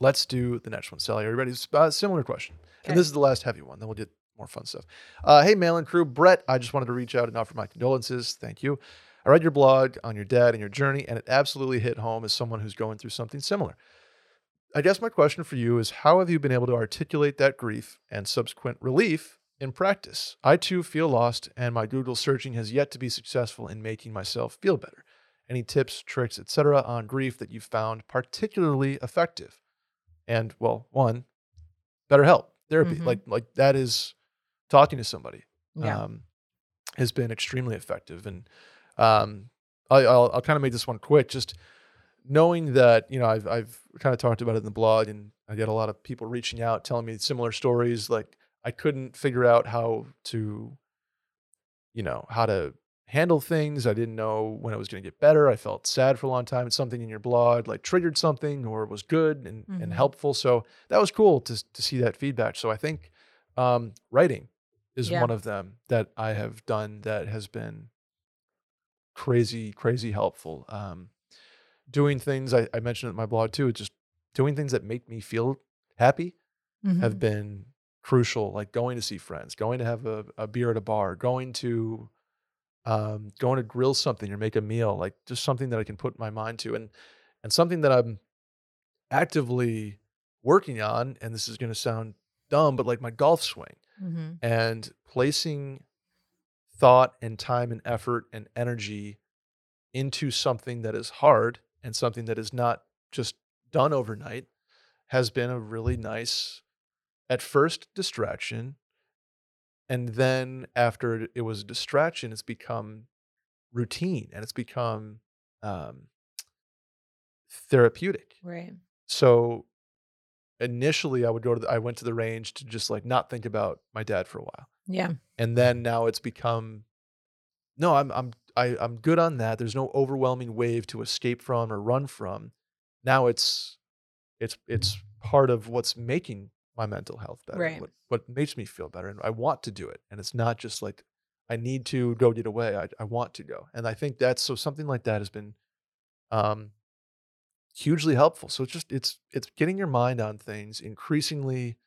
Let's do the next one, Sally. Are you ready? Uh, similar question. Okay. And this is the last heavy one. Then we'll get more fun stuff. Uh, hey, mail in crew. Brett, I just wanted to reach out and offer my condolences. Thank you. I read your blog on your dad and your journey, and it absolutely hit home as someone who's going through something similar. I guess my question for you is how have you been able to articulate that grief and subsequent relief in practice? I too feel lost, and my Google searching has yet to be successful in making myself feel better. Any tips, tricks, etc. on grief that you found particularly effective? And well, one, BetterHelp, therapy, Mhm. like like that is talking to somebody Yeah. um, has been extremely effective. And um, I, I'll, I'll kind of make this one quick. Just knowing that you know I've I've kind of talked about it in the blog, and I get a lot of people reaching out telling me similar stories. Like I couldn't figure out how to, you know, how to handle things. I didn't know when it was going to get better. I felt sad for a long time. And something in your blog like triggered something or was good and, and Mhm. helpful. So that was cool to to see that feedback. So I think um, writing is Yeah. one of them that I have done that has been crazy, crazy helpful. Um, doing things I, I mentioned in my blog too, just doing things that make me feel happy have Mhm. been crucial. Like going to see friends, going to have a, a beer at a bar, going to um, going to grill something or make a meal, like just something that I can put my mind to, and and something that I'm actively working on. And this is going to sound dumb, but like my golf swing Mhm. and placing thought and time and effort and energy into something that is hard and something that is not just done overnight has been a really nice at first distraction and then after it was a distraction it's become routine and it's become um, therapeutic Right. so initially i would go to the, i went to the range to just like not think about my dad for a while Yeah. and then now it's become no i'm i'm I, i'm good on that there's no overwhelming wave to escape from or run from now it's it's it's part of what's making my mental health better Right. what, what makes me feel better and i want to do it and it's not just like i need to go get away i, I want to go and i think that's so something like that has been um hugely helpful so it's just it's it's getting your mind on things increasingly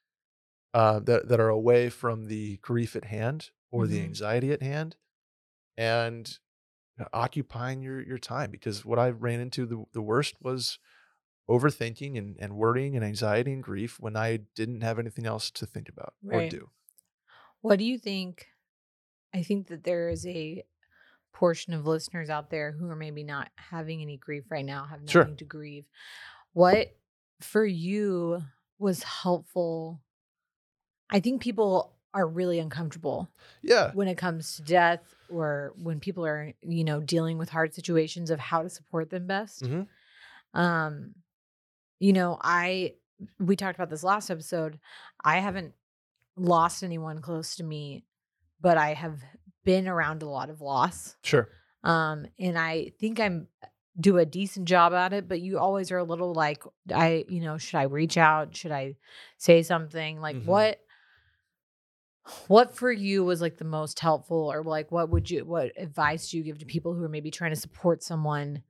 uh, that that are away from the grief at hand or the Mhm. anxiety at hand, and uh, occupying your your time. Because what I ran into the the worst was overthinking and, and worrying and anxiety and grief when I didn't have anything else to think about or do. What do you think? I think that there is a portion of listeners out there who are maybe not having any grief right now, have Sure. nothing to grieve. What for you was helpful? I think people are really uncomfortable Yeah, when it comes to death or when people are, you know, dealing with hard situations of how to support them best. Mhm. Um, you know, I we talked about this last episode. I haven't lost anyone close to me, but I have been around a lot of loss. sure. Um, and I think I'm do a decent job at it, but you always are a little like, I, you know, should I reach out? Should I say something? Like Mhm. what what for you was like the most helpful or like what would you what advice do you give to people who are maybe trying to support someone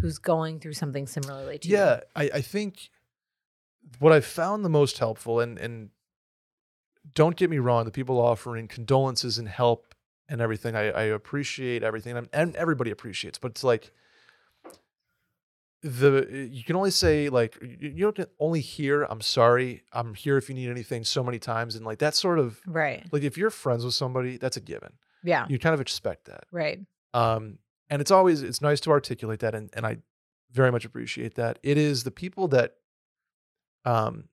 who's going through something similarly to you? Yeah, I, I think what I found the most helpful, and and don't get me wrong, the people offering condolences and help and everything, I, I appreciate everything, and, and everybody appreciates. But it's like the you can only say like you, you can only hear "I'm sorry," "I'm here if you need anything" so many times, and like that sort of Right. like if you're friends with somebody, that's a given. Yeah. You kind of expect that. Right. Um, and it's always it's nice to articulate that, and and I very much appreciate that. It is the people that um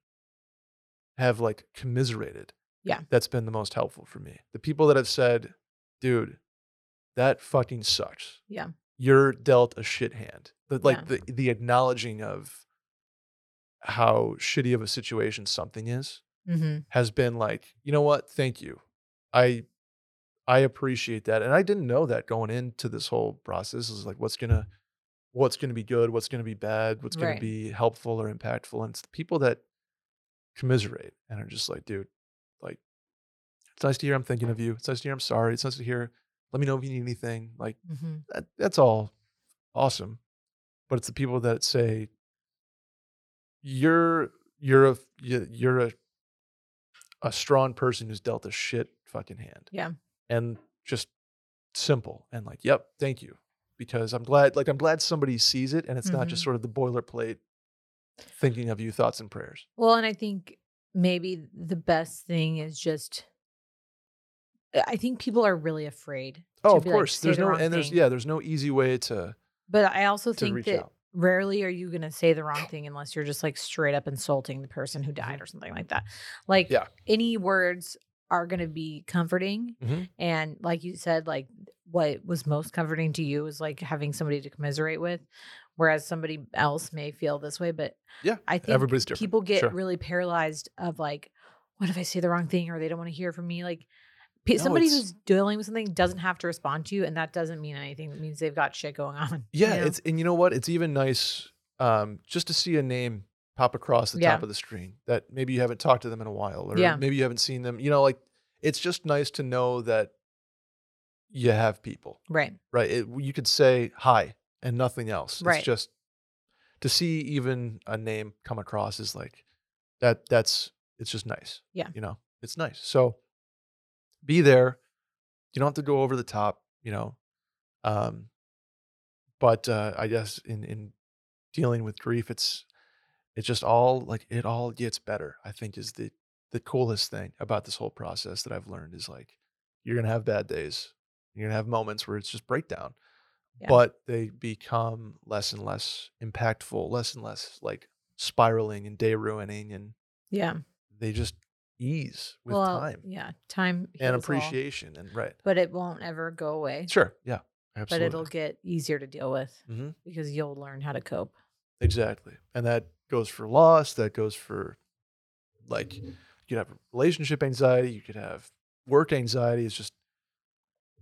have like commiserated. Yeah. That's been the most helpful for me. The people that have said, dude, that fucking sucks. Yeah. You're dealt a shit hand. The, like Yeah. the the acknowledging of how shitty of a situation something is Mm-hmm. has been like, you know what? Thank you. I I appreciate that. And I didn't know that going into this whole process is like what's gonna what's gonna be good, what's gonna be bad, what's gonna Right. be helpful or impactful. And it's the people that commiserate and are just like, dude, like it's nice to hear I'm thinking of you. It's nice to hear I'm sorry. It's nice to hear let me know if you need anything. Like Mm-hmm. that, that's all awesome. But it's the people that say you're you're a you- you're a a strong person who's dealt a shit fucking hand. Yeah. And just simple and like, yep, thank you. Because I'm glad like I'm glad somebody sees it and it's not just Mhm. sort of the boilerplate thinking of you thoughts and prayers. Well, and I think maybe the best thing is just I think people are really afraid. Oh, of be like, course. there's the no and there's yeah, there's no easy way to But I also think that out. rarely are you going to say the wrong thing unless you're just like straight up insulting the person who died or something like that. Like Yeah. any words are going to be comforting Mhm. and like you said like what was most comforting to you is like having somebody to commiserate with whereas somebody else may feel this way but Yeah, I think Everybody's different. people get Sure. really paralyzed of like what if I say the wrong thing or they don't want to hear from me like pe- No, somebody who's dealing with something doesn't have to respond to you and that doesn't mean anything it means they've got shit going on you Yeah, know? it's and you know what? It's even nice um, just to see a name pop across the Yeah. top of the screen that maybe you haven't talked to them in a while, or Yeah. maybe you haven't seen them. You know, like it's just nice to know that you have people, right right? It, you could say hi and nothing else. Right. It's just to see even a name come across is like that. That's it's just nice. Yeah. you know, it's nice. So be there. You don't have to go over the top. You know, um, but uh, I guess in in dealing with grief, it's it's just all like it all gets better. I think is the the coolest thing about this whole process that I've learned is like you're gonna have bad days, you're gonna have moments where it's just breakdown, Yeah. but they become less and less impactful, less and less like spiraling and day ruining, and yeah they just ease with well time yeah time and heals all, appreciation and right. but it won't ever go away Sure, yeah, Absolutely but it'll get easier to deal with Mhm. because you'll learn how to cope Exactly. And that goes for loss, that goes for like you could have relationship anxiety, you could have work anxiety. It's just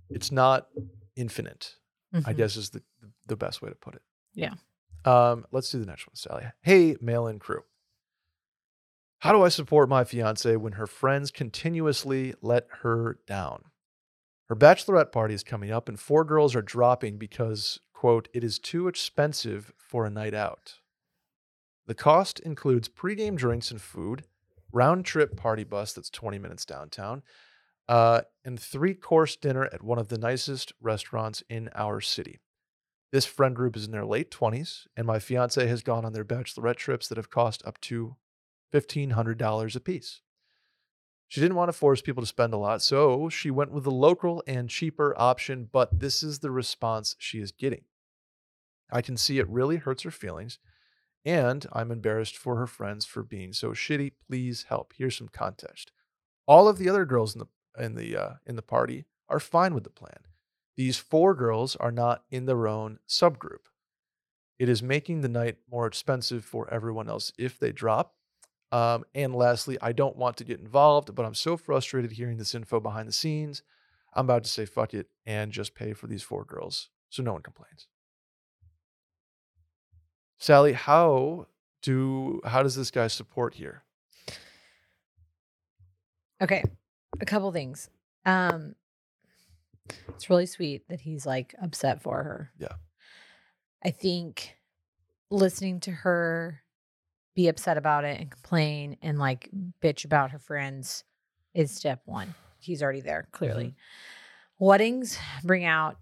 it's not infinite, I Mhm. guess is the the best way to put it. Yeah. Um, let's do the next one, Sally. Hey, mail-in crew. How do I support my fiance when her friends continuously let her down? Her bachelorette party is coming up, and four girls are dropping because, quote, it is too expensive for a night out. The cost includes pregame drinks and food, round trip party bus that's 20 minutes downtown, uh, and three course dinner at one of the nicest restaurants in our city. This friend group is in their late 20s, and my fiance has gone on their bachelorette trips that have cost up to $1,500 apiece. She didn't want to force people to spend a lot, so she went with the local and cheaper option, but this is the response she is getting. I can see it really hurts her feelings, and I'm embarrassed for her friends for being so shitty. Please help. Here's some context. All of the other girls in the in the uh, in the party are fine with the plan. These four girls are not in their own subgroup. It is making the night more expensive for everyone else if they drop. Um, and lastly, I don't want to get involved, but I'm so frustrated hearing this info behind the scenes. I'm about to say fuck it and just pay for these four girls so no one complains. Sally, how do how does this guy support here? Okay, a couple things. Um, it's really sweet that he's like upset for her. Yeah. I think listening to her be upset about it and complain and like bitch about her friends is step one. He's already there, clearly. Weddings bring out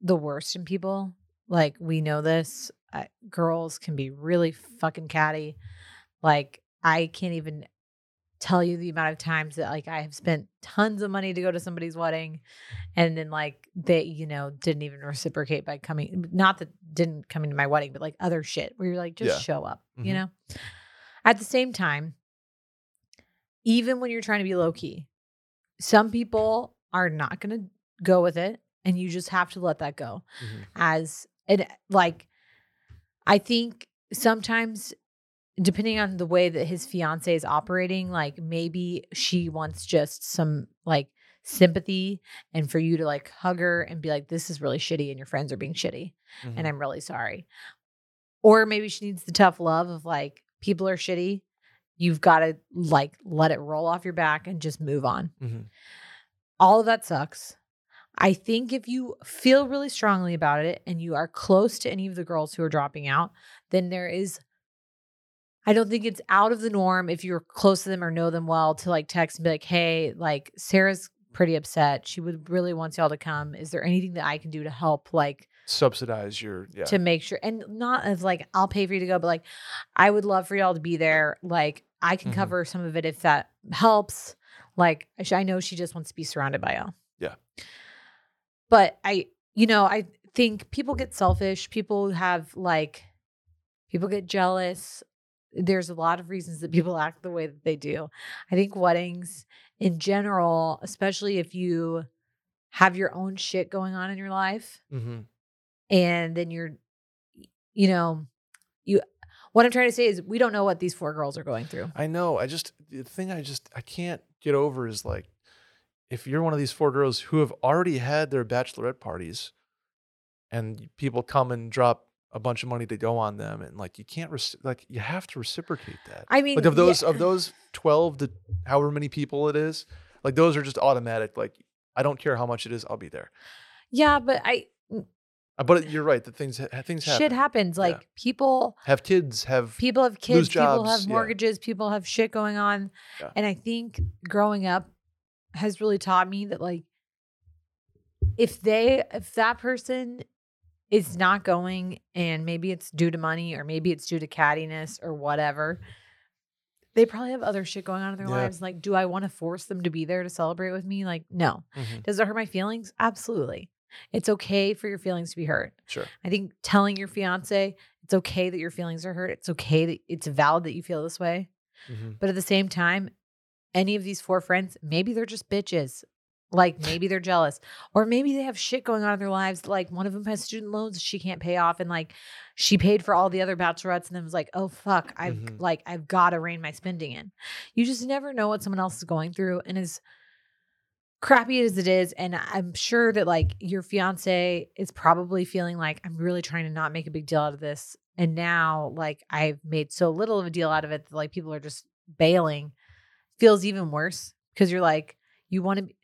the worst in people. Like, we know this. Uh, girls can be really fucking catty. Like, I can't even tell you the amount of times that like I have spent tons of money to go to somebody's wedding and then like they, you know, didn't even reciprocate by coming not that didn't come into my wedding, but like other shit where you're like, just Yeah. show up, you Mhm. know? At the same time, even when you're trying to be low key, some people are not gonna go with it and you just have to let that go Mhm. as and like I think sometimes depending on the way that his fiance is operating, like maybe she wants just some like sympathy and for you to like hug her and be like, this is really shitty and your friends are being shitty Mhm. and I'm really sorry. Or maybe she needs the tough love of like, people are shitty. You've got to like let it roll off your back and just move on Mhm. all of that sucks. I think if you feel really strongly about it and you are close to any of the girls who are dropping out, then there is I don't think it's out of the norm if you're close to them or know them well to like text and be like, "Hey, like Sarah's pretty upset. She would really wants y'all to come. Is there anything that I can do to help like subsidize your yeah. to make sure and not as like I'll pay for you to go, but like I would love for y'all to be there. Like I can Mhm. cover some of it if that helps. Like I know she just wants to be surrounded by y'all. Yeah. But I, you know, I think people get selfish. People have like, people get jealous. There's a lot of reasons that people act the way that they do. I think weddings in general, especially if you have your own shit going on in your life Mm-hmm. and then you're, you know, you, what I'm trying to say is we don't know what these four girls are going through. I know. I just the thing I just I can't get over is like if you're one of these four girls who have already had their bachelorette parties and people come and drop a bunch of money to go on them and like you can't reci- like you have to reciprocate that. I mean, like of yeah. those of those 12 to however many people it is, like those are just automatic like I don't care how much it is, I'll be there. Yeah, but I, uh, but you're right, that things things happen. shit happens. Like people, Have kids, have people have kids, people jobs, have yeah. mortgages, people have shit going on. Yeah. And I think growing up has really taught me that like if they if that person is not going and maybe it's due to money or maybe it's due to cattiness or whatever, they probably have other shit going on in their Yeah. lives. Like, do I want to force them to be there to celebrate with me? Like, no. Mhm, Does it hurt my feelings? Absolutely. It's okay for your feelings to be hurt. sure. I think telling your fiance it's okay that your feelings are hurt. It's okay that it's valid that you feel this way. Mhm. But at the same time, any of these four friends, maybe they're just bitches. Like maybe they're jealous, or maybe they have shit going on in their lives. Like one of them has student loans she can't pay off, and like she paid for all the other bachelorettes, and then was like, "Oh fuck, I've Mhm. like I've got to rein my spending in." You just never know what someone else is going through, and as crappy as it is, and I'm sure that like your fiance is probably feeling like I'm really trying to not make a big deal out of this, and now like I've made so little of a deal out of it that like people are just bailing feels even worse because you're like you want to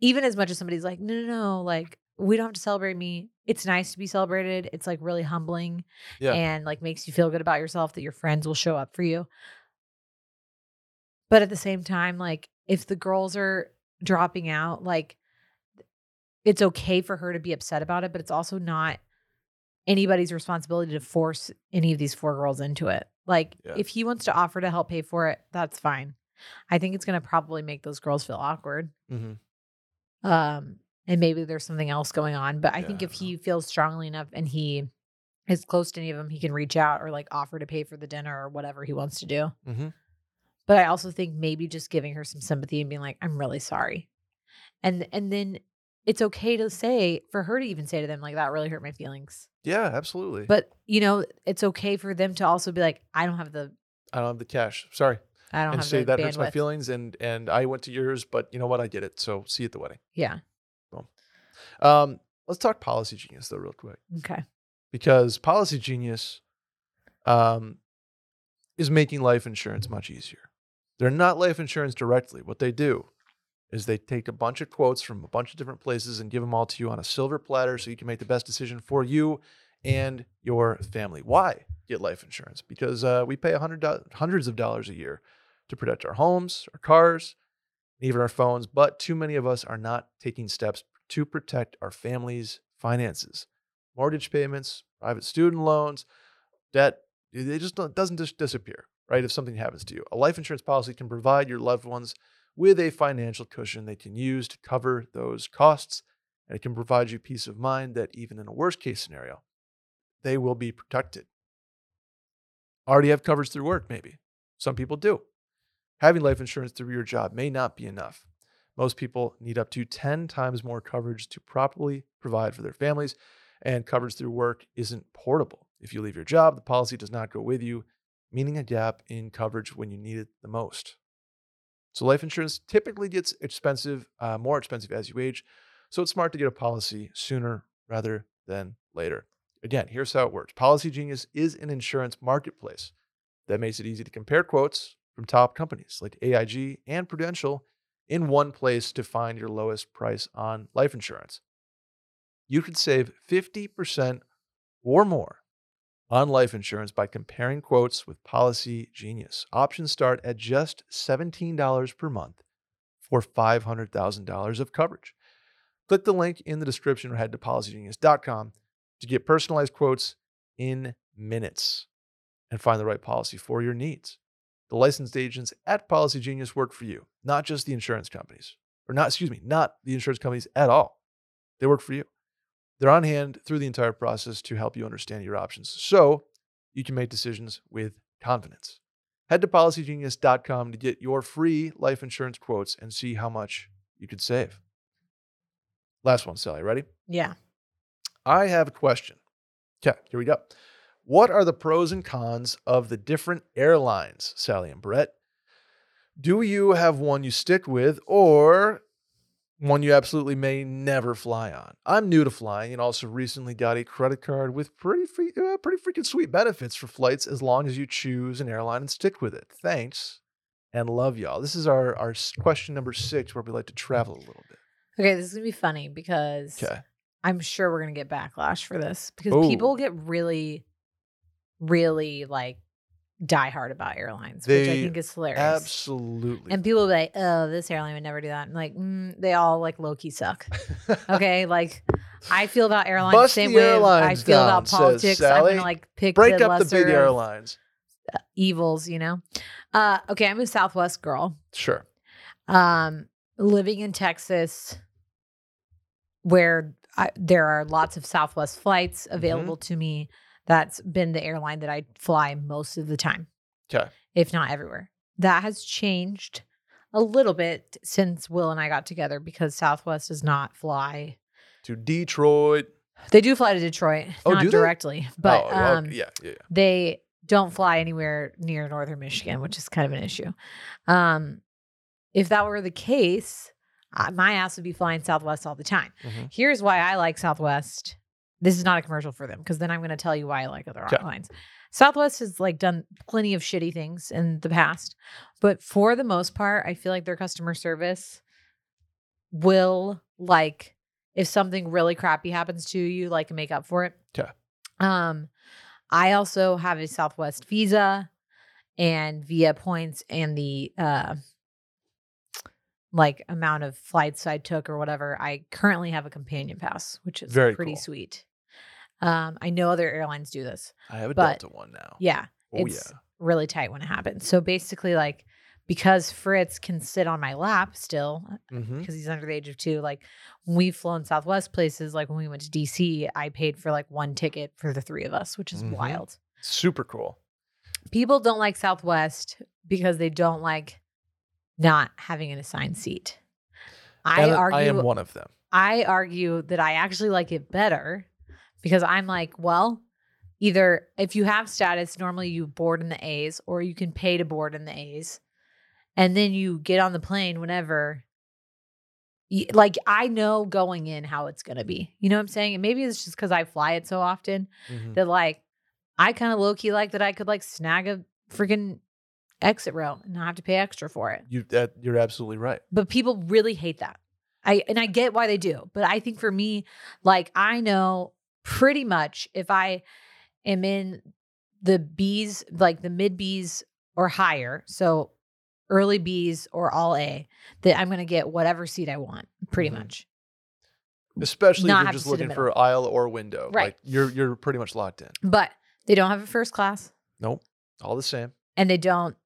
even as much as somebody's like no no no like we don't have to celebrate me it's nice to be celebrated it's like really humbling Yeah. and like makes you feel good about yourself that your friends will show up for you but at the same time like if the girls are dropping out like it's okay for her to be upset about it but it's also not anybody's responsibility to force any of these four girls into it like Yeah. if he wants to offer to help pay for it that's fine i think it's going to probably make those girls feel awkward Mhm. um and maybe there's something else going on but i think if he feels strongly enough and he is close to any of them he can reach out or like offer to pay for the dinner or whatever he wants to do Mhm. but i also think maybe just giving her some sympathy and being like i'm really sorry and and then it's okay to say for her to even say to them like that really hurt my feelings Yeah, absolutely. but you know it's okay for them to also be like i don't have the I don't have the cash. Sorry. I don't and say that hurts my feelings and and I went to yours, but you know what? I did it. So see you at the wedding. yeah Um, let's talk Policy Genius though, real quick, okay because Policy Genius, um, is making life insurance much easier. They're not life insurance directly. What they do is they take a bunch of quotes from a bunch of different places and give them all to you on a silver platter, so you can make the best decision for you and your family. Why get life insurance? Because uh, we pay a hundred hundreds of dollars a year to protect our homes, our cars, and even our phones. But too many of us are not taking steps to protect our families' finances, mortgage payments, private student loans, debt. It just doesn't just disappear, right? If something happens to you, a life insurance policy can provide your loved ones with a financial cushion they can use to cover those costs. And it can provide you peace of mind that even in a worst case scenario, they will be protected. Already have coverage through work, maybe. Some people do. Having life insurance through your job may not be enough. Most people need up to 10 times more coverage to properly provide for their families, and coverage through work isn't portable. If you leave your job, the policy does not go with you, meaning a gap in coverage when you need it the most. So, life insurance typically gets expensive, uh, more expensive as you age. So, it's smart to get a policy sooner rather than later. Again, here's how it works Policy Genius is an insurance marketplace that makes it easy to compare quotes from top companies like AIG and Prudential in one place to find your lowest price on life insurance. You could save 50% or more on life insurance by comparing quotes with Policy Genius. Options start at just $17 per month for $500,000 of coverage. Click the link in the description or head to policygenius.com to get personalized quotes in minutes and find the right policy for your needs. The licensed agents at Policy Genius work for you, not just the insurance companies, or not, excuse me, not the insurance companies at all. They work for you. They're on hand through the entire process to help you understand your options so you can make decisions with confidence. Head to policygenius.com to get your free life insurance quotes and see how much you could save. Last one, Sally. Ready? Yeah. I have a question. Okay, here we go. What are the pros and cons of the different airlines, Sally and Brett? Do you have one you stick with or one you absolutely may never fly on? I'm new to flying and also recently got a credit card with pretty free, uh, pretty freaking sweet benefits for flights as long as you choose an airline and stick with it. Thanks and love y'all. This is our, our question number six where we like to travel a little bit. Okay, this is gonna be funny because Okay. I'm sure we're gonna get backlash for this because Oh. people get really, really like die hard about airlines, which I think is hilarious. Absolutely. And people will be like, "Oh, this airline would never do that." I'm like, mm, they all like low key suck. Okay, like I feel about airlines the Bust same way I feel down, about politics. I'm Sally. gonna like pick Break the up the lesser big of airlines. evils, you know. Uh, okay, I'm a Southwest girl. Sure. um, living in Texas, where I, there are lots of Southwest flights Mm-hmm. available to me. That's been the airline that I fly most of the time, Okay. if not everywhere. That has changed a little bit since Will and I got together because Southwest does not fly. To Detroit. They do fly to Detroit, Oh, not directly, but oh, um, yeah, yeah, yeah. they don't fly anywhere near northern Michigan, which is kind of an issue. Um, if that were the case, my ass would be flying Southwest all the time. Mhm. Here's why I like Southwest. This is not a commercial for them because then I'm going to tell you why I like other Okay. airlines. Southwest has like done plenty of shitty things in the past, but for the most part, I feel like their customer service will like if something really crappy happens to you, like make up for it. Yeah. Um, I also have a Southwest visa and via points and the uh like amount of flights I took or whatever, I currently have a companion pass, which is Very pretty cool. sweet. Um, I know other airlines do this. I have a but- Delta one now. Yeah, Oh it's yeah. really tight when it happens. So basically, like because Fritz can sit on my lap still Mm-hmm. because he's under the age of two. Like when we've flown Southwest places, like when we went to DC, I paid for like one ticket for the three of us, which is Mhm. wild. Super cool. People don't like Southwest because they don't like not having an assigned seat. I And argue I am one of them. I argue that I actually like it better because I'm like, well, either if you have status, normally you board in the A's or you can pay to board in the A's. And then you get on the plane whenever. Like, I know going in how it's going to be. You know what I'm saying? And maybe it's just because I fly it so often Mhm. that, like, I kind of low key like that I could, like, snag a freaking exit row and not have to pay extra for it You that you're absolutely right. but people really hate that. I and I get why they do, but I think for me, like I know pretty much if I am in the B's, like the mid B's or higher, so early B's or all A, that I'm gonna get whatever seat I want, pretty Mhm. much. Especially Not if you're just looking for aisle or window. Right. Like you're you're pretty much locked in. But they don't have a first class Nope. All the same. and they don't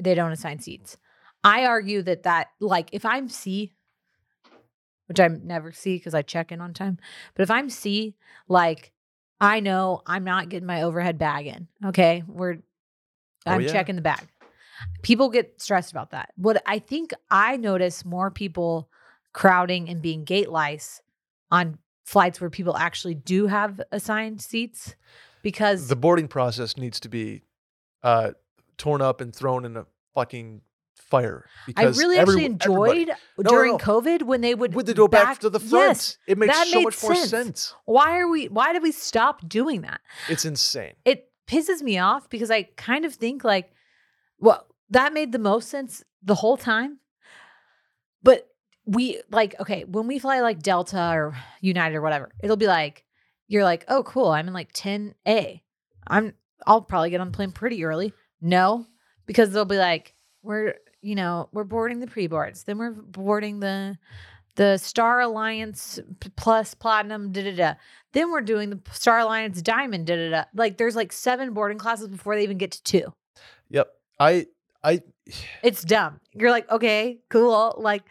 they don't assign seats. I argue that that like if I'm C, which I never see because I check in on time, but if I'm C, like I know I'm not getting my overhead bag in. Okay, we're Oh, I'm yeah. checking the bag. People get stressed about that. What I think I notice more people crowding and being gate lice on flights where people actually do have assigned seats because The boarding process needs to be uh torn up and thrown in a fucking fire. I really every- actually enjoyed no, during no. COVID when they would Would they go back, to the front? Yes, it makes so made much more sense. sense. why are we? Why did we stop doing that? It's insane. It pisses me off because I kind of think like, well, that made the most sense the whole time, but we like okay when we fly like Delta or United or whatever, it'll be like you're like, oh cool, I'm in like 10A. I'm I'll probably get on the plane pretty early. No, because they'll be like, we're you know we're boarding the pre-boards, then we're boarding the the Star Alliance Plus Platinum, da da da. Then we're doing the Star Alliance Diamond, da da da. Like there's like seven boarding classes before they even get to two. Yep. I I It's dumb. You're like, okay, cool. Like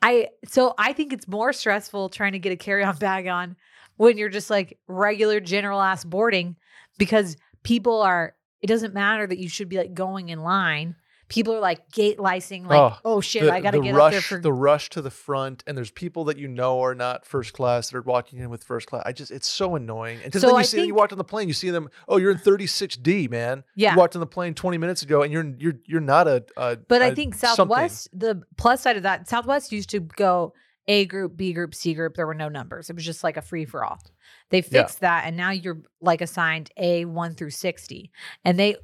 I so I think it's more stressful trying to get a carry-on bag on when you're just like regular general ass boarding because people are it doesn't matter that you should be like going in line. People are like gate licing, like, Oh, oh, shit, the, I gotta get rush, up there for the rush to the front, and there's people that you know are not first class that are walking in with first class. I just, it's so annoying. Because So then you I see, you think- walked on the plane, you see them. Oh, you're in 36D, man. Yeah. you walked on the plane 20 minutes ago, and you're you're you're not a. a But I a think something. Southwest, the plus side of that, Southwest used to go A group, B group, C group. There were no numbers. It was just like a free for all. They Yeah. fixed that, and now you're like assigned A one through sixty, and they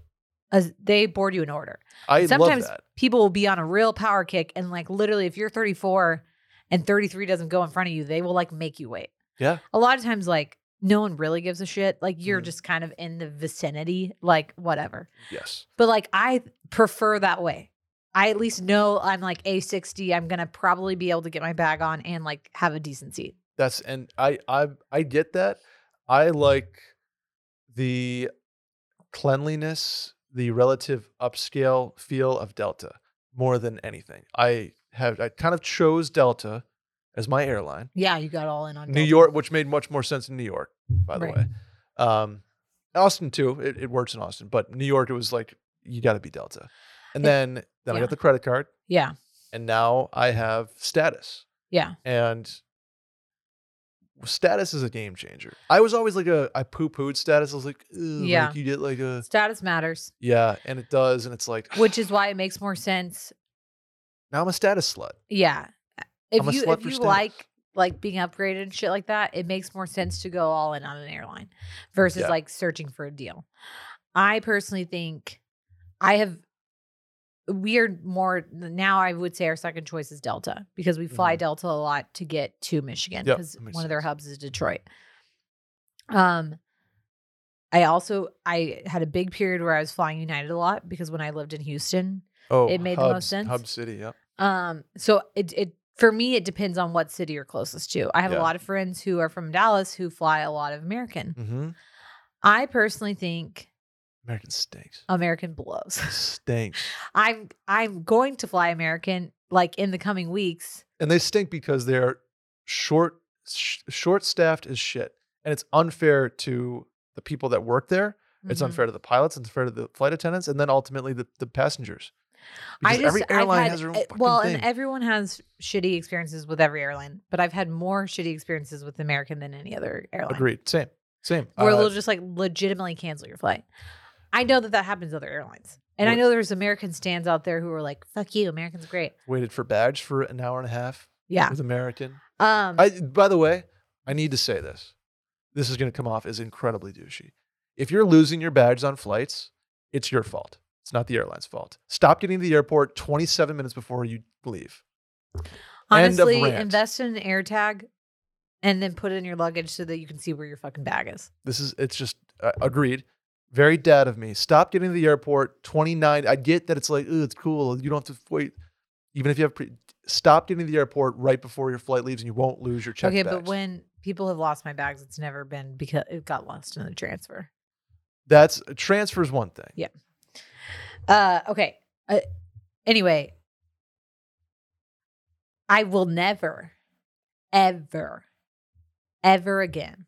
as they board you in order. I Sometimes people will be on a real power kick, and like literally, if you're 34 and 33 doesn't go in front of you, they will like make you wait. Yeah. A lot of times, like no one really gives a shit. Like you're Mhm. just kind of in the vicinity, like whatever. Yes. But like I prefer that way. I at least know I'm like A60. I'm gonna probably be able to get my bag on and like have a decent seat. That's and I I I get that. I like the cleanliness, the relative upscale feel of Delta more than anything. I have I kind of chose Delta as my airline. Yeah, you got all in on New Delta. York, which made much more sense in New York, by the Right. way. Um, Austin too. It, it works in Austin, but New York, it was like you got to be Delta. And It- then then I got the credit card, Yeah, and now I have status yeah, and status is a game changer. I was always like a I poo pooed status. I was like, Yeah. like you get like a status matters, yeah, and it does, and it's like which is why it makes more sense. now I'm a status slut. Yeah, if I'm you if you status. like like being upgraded and shit like that, it makes more sense to go all in on an airline versus Yeah. like searching for a deal. I personally think I have we are more now I would say our second choice is Delta because we fly Mhm. Delta a lot to get to Michigan because makes one of their hubs is Detroit. Um I also I had a big period where I was flying United a lot because when I lived in Houston, Oh, It made the most sense. Hub City, yeah. um, so it it for me it depends on what city you're closest to. I have Yeah. a lot of friends who are from Dallas who fly a lot of American. Mm-hmm. I personally think American stinks. American blows. stinks. I'm I'm going to fly American like in the coming weeks. and they stink because they're short sh- short staffed as shit and it's unfair to the people that work there it's Mhm. unfair to the pilots it's unfair to the flight attendants and then ultimately the, the passengers I just every airline had- has their own well, thing. and everyone has shitty experiences with every airline, but I've had more shitty experiences with American than any other airline. agreed same same Where Uh, they'll just like legitimately cancel your flight. I know that that happens to other airlines, and I know there's American stands out there who are like, "Fuck you, American's great." waited for badge for an hour and a half Yeah. with american Um. I, by the way i need to say this this is going to come off as incredibly douchey if you're losing your badge on flights it's your fault it's not the airline's fault stop getting to the airport 27 minutes before you leave Honestly, invest in an AirTag and then put it in your luggage so that you can see where your fucking bag is. This is it's just uh, agreed. Very dad of me. Stop getting to the airport. Twenty nine. I get that it's like, oh, it's cool. You don't have to wait. Even if you have pre, stop getting to the airport right before your flight leaves, and you won't lose your check. okay, bags. but when people have lost my bags, it's never been because it got lost in the transfer. that's transfer is one thing. Uh, okay. Uh, anyway, I will never, ever, ever again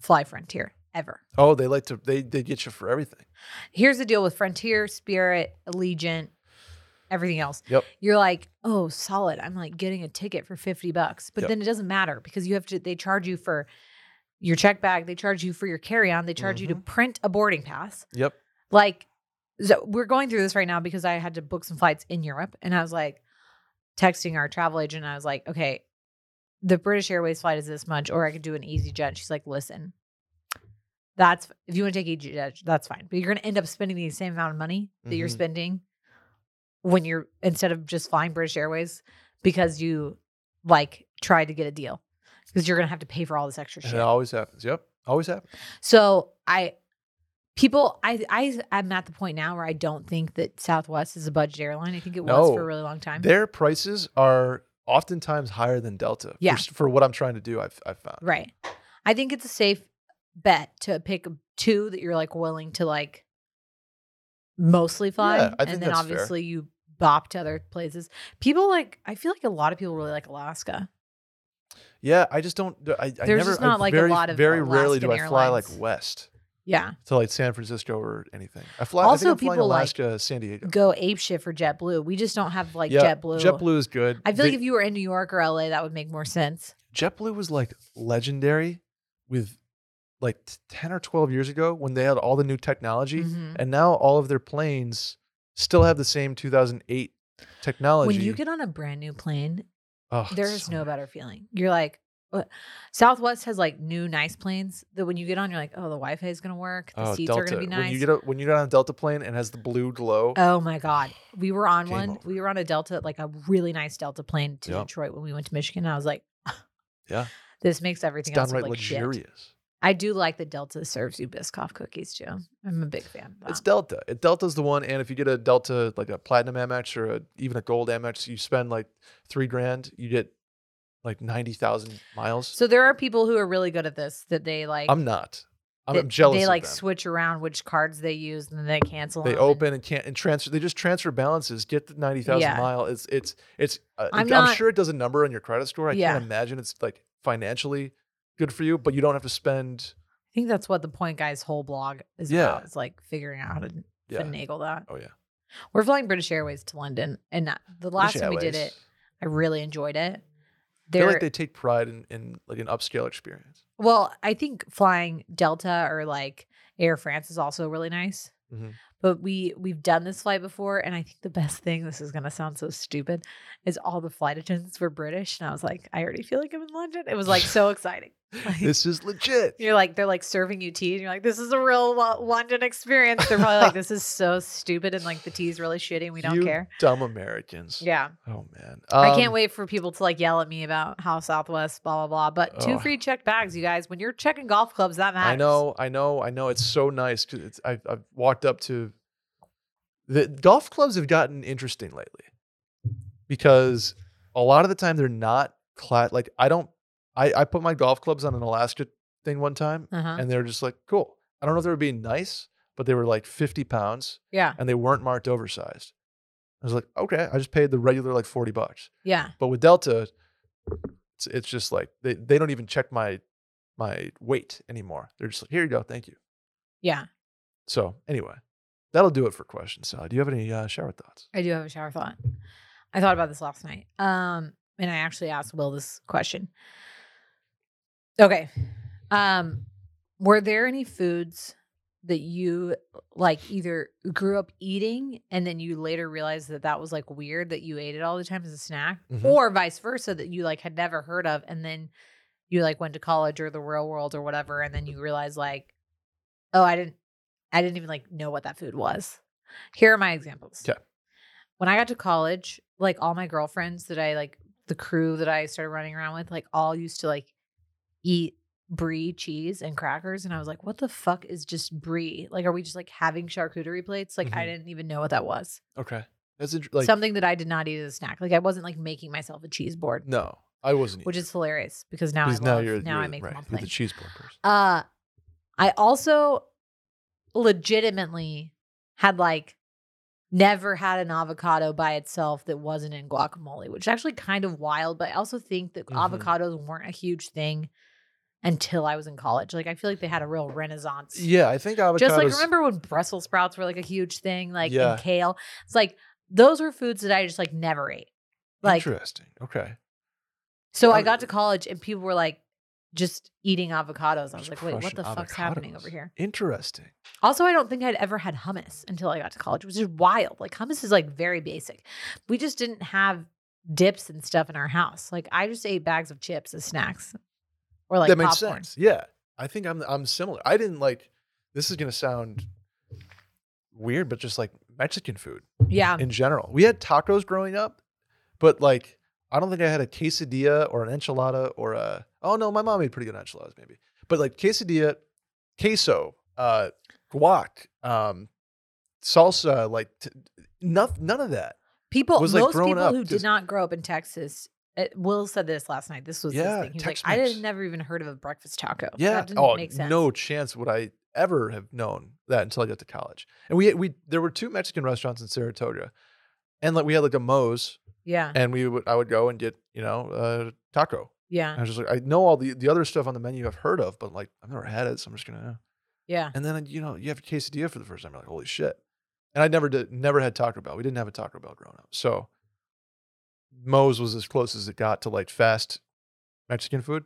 fly Frontier. Ever. Oh, they like to they they get you for everything. Here's the deal with Frontier, Spirit, Allegiant, everything else. Yep. You're like, oh, solid. I'm like getting a ticket for 50 bucks. But Yep. then it doesn't matter because you have to, they charge you for your check bag, they charge you for your carry on, they charge you to Mhm. print a boarding pass. Yep. Like, so we're going through this right now because I had to book some flights in Europe. And I was like, texting our travel agent. And I was like, okay, the British Airways flight is this much, or I could do an easyJet. She's like, listen, that's if you want to take easyJet, that's fine. But you're going to end up spending the same amount of money that you're Mhm. spending when you're instead of just flying British Airways because you like tried to get a deal because you're going to have to pay for all this extra And shit. it always happens. Yep. Always happens. So I people I I I'm at the point now where I don't think that Southwest is a budget airline. I think it was for a really long time. Their prices are oftentimes higher than Delta. for Yeah. s- For, what I'm trying to do, I've I've found. Right. I think it's a safe bet to pick two that you're like willing to like mostly fly. Yeah, I and then that's fair. obviously you bop to other places. People like I feel like a lot of people really like Alaska. Yeah, I just don't. I, I There's never. just not, I like, a lot of very rarely do I Alaskan fly like west Yeah. to like San Francisco or anything. I fly. I Also, think I'm flying people, like, Alaska, San Diego. Go ape shit for JetBlue. We just don't have like yeah, JetBlue. JetBlue is good. I feel like if you were in New York or LA, that would make more sense. JetBlue was like legendary with like 10 or 12 years ago when they had all the new technology Mhm. and now all of their planes still have the same 2008 technology. When you get on a brand new plane, oh, there it's is so no nice. better feeling. You're like, what? Southwest has like new nice planes that when you get on, you're like, oh, the Wi-Fi is gonna work. The Oh, seats Delta. are gonna be nice. When you get a, when you get on a Delta plane and has the blue glow. Oh my god, we were on one. over. We were on a Delta, like a really nice Delta plane to Yep. Detroit when we went to Michigan. I was like, Yeah. this makes it's everything else look downright like shit. I do like that Delta serves you Biscoff cookies too. I'm a big fan. It's. Delta. It, Delta's the one. And if you get a Delta, like a platinum Amex or a, even a gold Amex, you spend like three grand, you get like 90,000 miles. So there are people who are really good at this. That they like. I'm not. I'm, I'm jealous. They like switch around which cards they use and then they cancel. They them and- open and can't and transfer. They just transfer balances. Get the ninety thousand Yeah. mile. It's it's it's. Uh, I'm not. I'm, sure it does a number on your credit score. I Yeah. can't imagine it's like financially good for you, but you don't have to spend. I think that's what the Point Guy's whole blog is Yeah. about. It's like figuring out how to Yeah. finagle that. Oh yeah. We're flying British Airways to London, and the last time we did it, I really enjoyed it. I feel There, like they take pride in, in like an upscale experience. well, I think flying Delta or like Air France is also really nice. Mhm. But we we've done this flight before, and I think the best thing. This is gonna sound so stupid, is all the flight attendants were British, and I was like, I already feel like I'm in London. It was like so exciting. Like, This is legit. You're like, they're like serving you tea, and you're like, this is a real London experience. They're probably like, this is so stupid, and like the tea is really shitty, and we don't You care. Dumb Americans. Yeah, Oh man. I Um, can't wait for people to like yell at me about how Southwest, blah blah blah. But two Oh. free checked bags, you guys. When you're checking golf clubs, that matters. I know, I know, I know. It's so nice because I've, I've walked up to the golf clubs have gotten interesting lately because a lot of the time they're not Like I don't, I, I put my golf clubs on an Alaska thing one time Uh-huh. and they were just like, cool. I don't know if they were being nice, but they were like 50 pounds Yeah, and they weren't marked oversized. I was like, okay, I just paid the regular like 40 bucks. yeah. But with Delta, it's, it's just like they, they don't even check my my weight anymore. They're just like, here you go, thank you. Yeah, So anyway, that'll do it for questions. Sally, do you have any uh, shower thoughts? I do have a shower thought. I thought about this last night. Um, and I actually asked Will this question. Okay. Um, were there any foods that you like either grew up eating and then you later realized that that was like weird that you ate it all the time as a snack Mhm. or vice versa that you like had never heard of and then you like went to college or the real world or whatever and then you realize like oh i didn't i didn't even like know what that food was here are my examples yeah when i got to college like all my girlfriends that i like the crew that i started running around with like all used to like eat brie cheese and crackers and i was like what the fuck is just brie like are we just like having charcuterie plates like i Mhm. didn't even know what that was Okay, that's int- like something that i did not eat as a snack like i wasn't like making myself a cheese board no, I wasn't. which either. is hilarious because now because I now love, you're now you're, I make right, you're the cheese board person. Uh, I also legitimately had like never had an avocado by itself that wasn't in guacamole, which is actually kind of wild. But I also think that Mhm. avocados weren't a huge thing until I was in college. Like I feel like they had a real renaissance. Yeah, I think avocados. Just like remember when Brussels sprouts were like a huge thing, like Yeah. and kale. It's like those were foods that I just like never ate. Like Interesting. Okay. so I I'm- got to college and people were like just eating avocados. I was like, wait, what the fuck's happening over here? Interesting. Also, I don't think I'd ever had hummus until I got to college, which is wild. Like hummus is like very basic. We just didn't have dips and stuff in our house. Like I just ate bags of chips as snacks. Or like that makes popcorn. sense. Yeah, I think I'm I'm similar. I didn't like. This is gonna sound weird, but just like Mexican food Yeah. in general. We had tacos growing up, but like I don't think I had a quesadilla or an enchilada or a. Oh no, my mom made pretty good enchiladas maybe, but like quesadilla, queso, uh, guac, um, salsa, like t- none, none of that. People, was, like, most people up who did not grow up in Texas. Uh Will said this last night. This was Yeah, his thing. He was like, I Tex-Mex. never even heard of a breakfast taco. Yeah. that didn't Oh, make sense. no chance would I ever have known that until I got to college. And we we there were two Mexican restaurants in Saratoga, and like we had like a Moe's, Yeah, and we would I would go and get you know a taco, Yeah. And I was just like, I know all the the other stuff on the menu I've heard of, but like I've never had it, so I'm just gonna. Yeah. And then you know you have a quesadilla for the first time, you're like, holy shit! And I never did, never had Taco Bell. We didn't have a Taco Bell growing up, so Moe's was as close as it got to like fast Mexican food,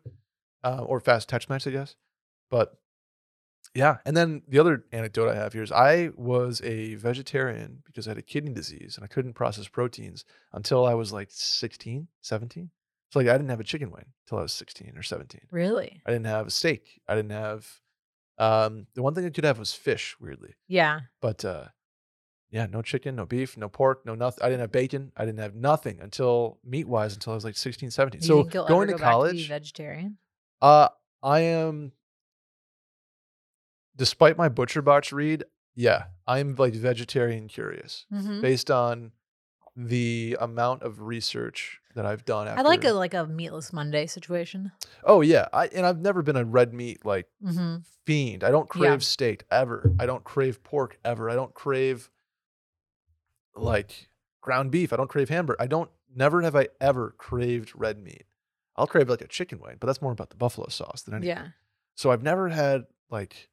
uh, or fast Tex-Mex, I guess. But yeah, and then the other anecdote I have here is I was a vegetarian because I had a kidney disease and I couldn't process proteins until I was like 16, 17. So like I didn't have a chicken wing until I was 16 or 17. Really? I didn't have a steak. I didn't have um the one thing I could have was fish, weirdly. Yeah. But uh yeah, no chicken, no beef, no pork, no nothing. I didn't have bacon. I didn't have nothing until meat wise until I was like 16, 17. You so going to go college, be vegetarian? uh I am despite my Butcher Box read, yeah, I'm like vegetarian curious Mm-hmm. based on the amount of research that I've done after I like a like a meatless Monday situation. Oh yeah, I and I've never been a red meat like Mm-hmm. fiend. I don't crave Yeah. steak ever. I don't crave pork ever. I don't crave like ground beef. I don't crave hamburger. I don't never have I ever craved red meat. I'll crave like a chicken wing, but that's more about the buffalo sauce than anything. Yeah. So I've never had like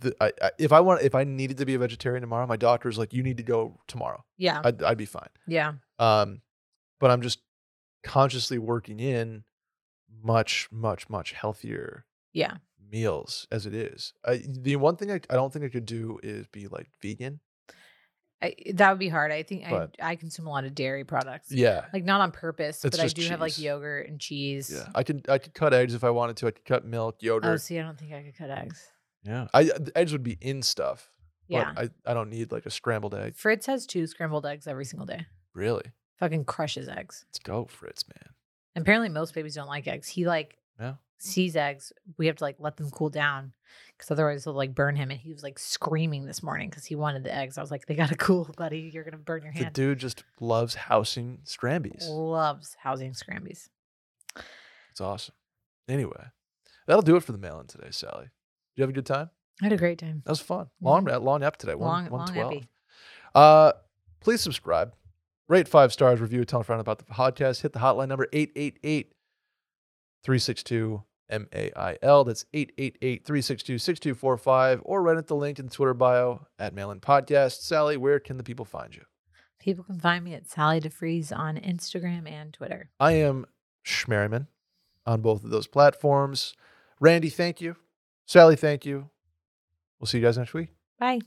the I, I if I want if I needed to be a vegetarian tomorrow, my doctor's like you need to go tomorrow. Yeah. I'd I'd be fine. yeah. Um, but I'm just consciously working in much much much healthier Yeah. meals as it is. I, the one thing I, I don't think I could do is be like vegan. I, that would be hard. I think But- I I consume a lot of dairy products. Yeah. Like not on purpose, It's but I do have like yogurt and cheese. Yeah. I could I could cut eggs if I wanted to. I could cut milk, oh, yogurt. Oh, see, I don't think I could cut eggs. yeah. I uh, the eggs would be in stuff. Yeah. But I, I don't need like a scrambled egg. Fritz has two scrambled eggs every single day. Really. Fucking crushes eggs. Let's go, Fritz, man. Apparently, most babies don't like eggs. He like Yeah. Sees eggs. We have to like let them cool down because otherwise they'll like burn him. And he was like screaming this morning because he wanted the eggs. I was like, they gotta cool, buddy. You're gonna burn your The hand. dude just loves housing Scrambies. Loves housing scrambies. It's awesome. Anyway, that'll do it for the Mail-In today, Sally. Did you have a good time? I had a great time. That was fun. Long long ep today. Long- One, long 112. Uh, please subscribe, rate five stars, review, tell a friend about the podcast. Hit the hotline number 888 362 MAIL. That's 888 362 6245. Or right at the link in the Twitter bio at Mailin Podcast. Sally, where can the people find you? People can find me at Sally deFries on Instagram and Twitter. I am Schmerriman on both of those platforms. Randy, thank you. Sally, thank you. We'll see you guys next week. Bye.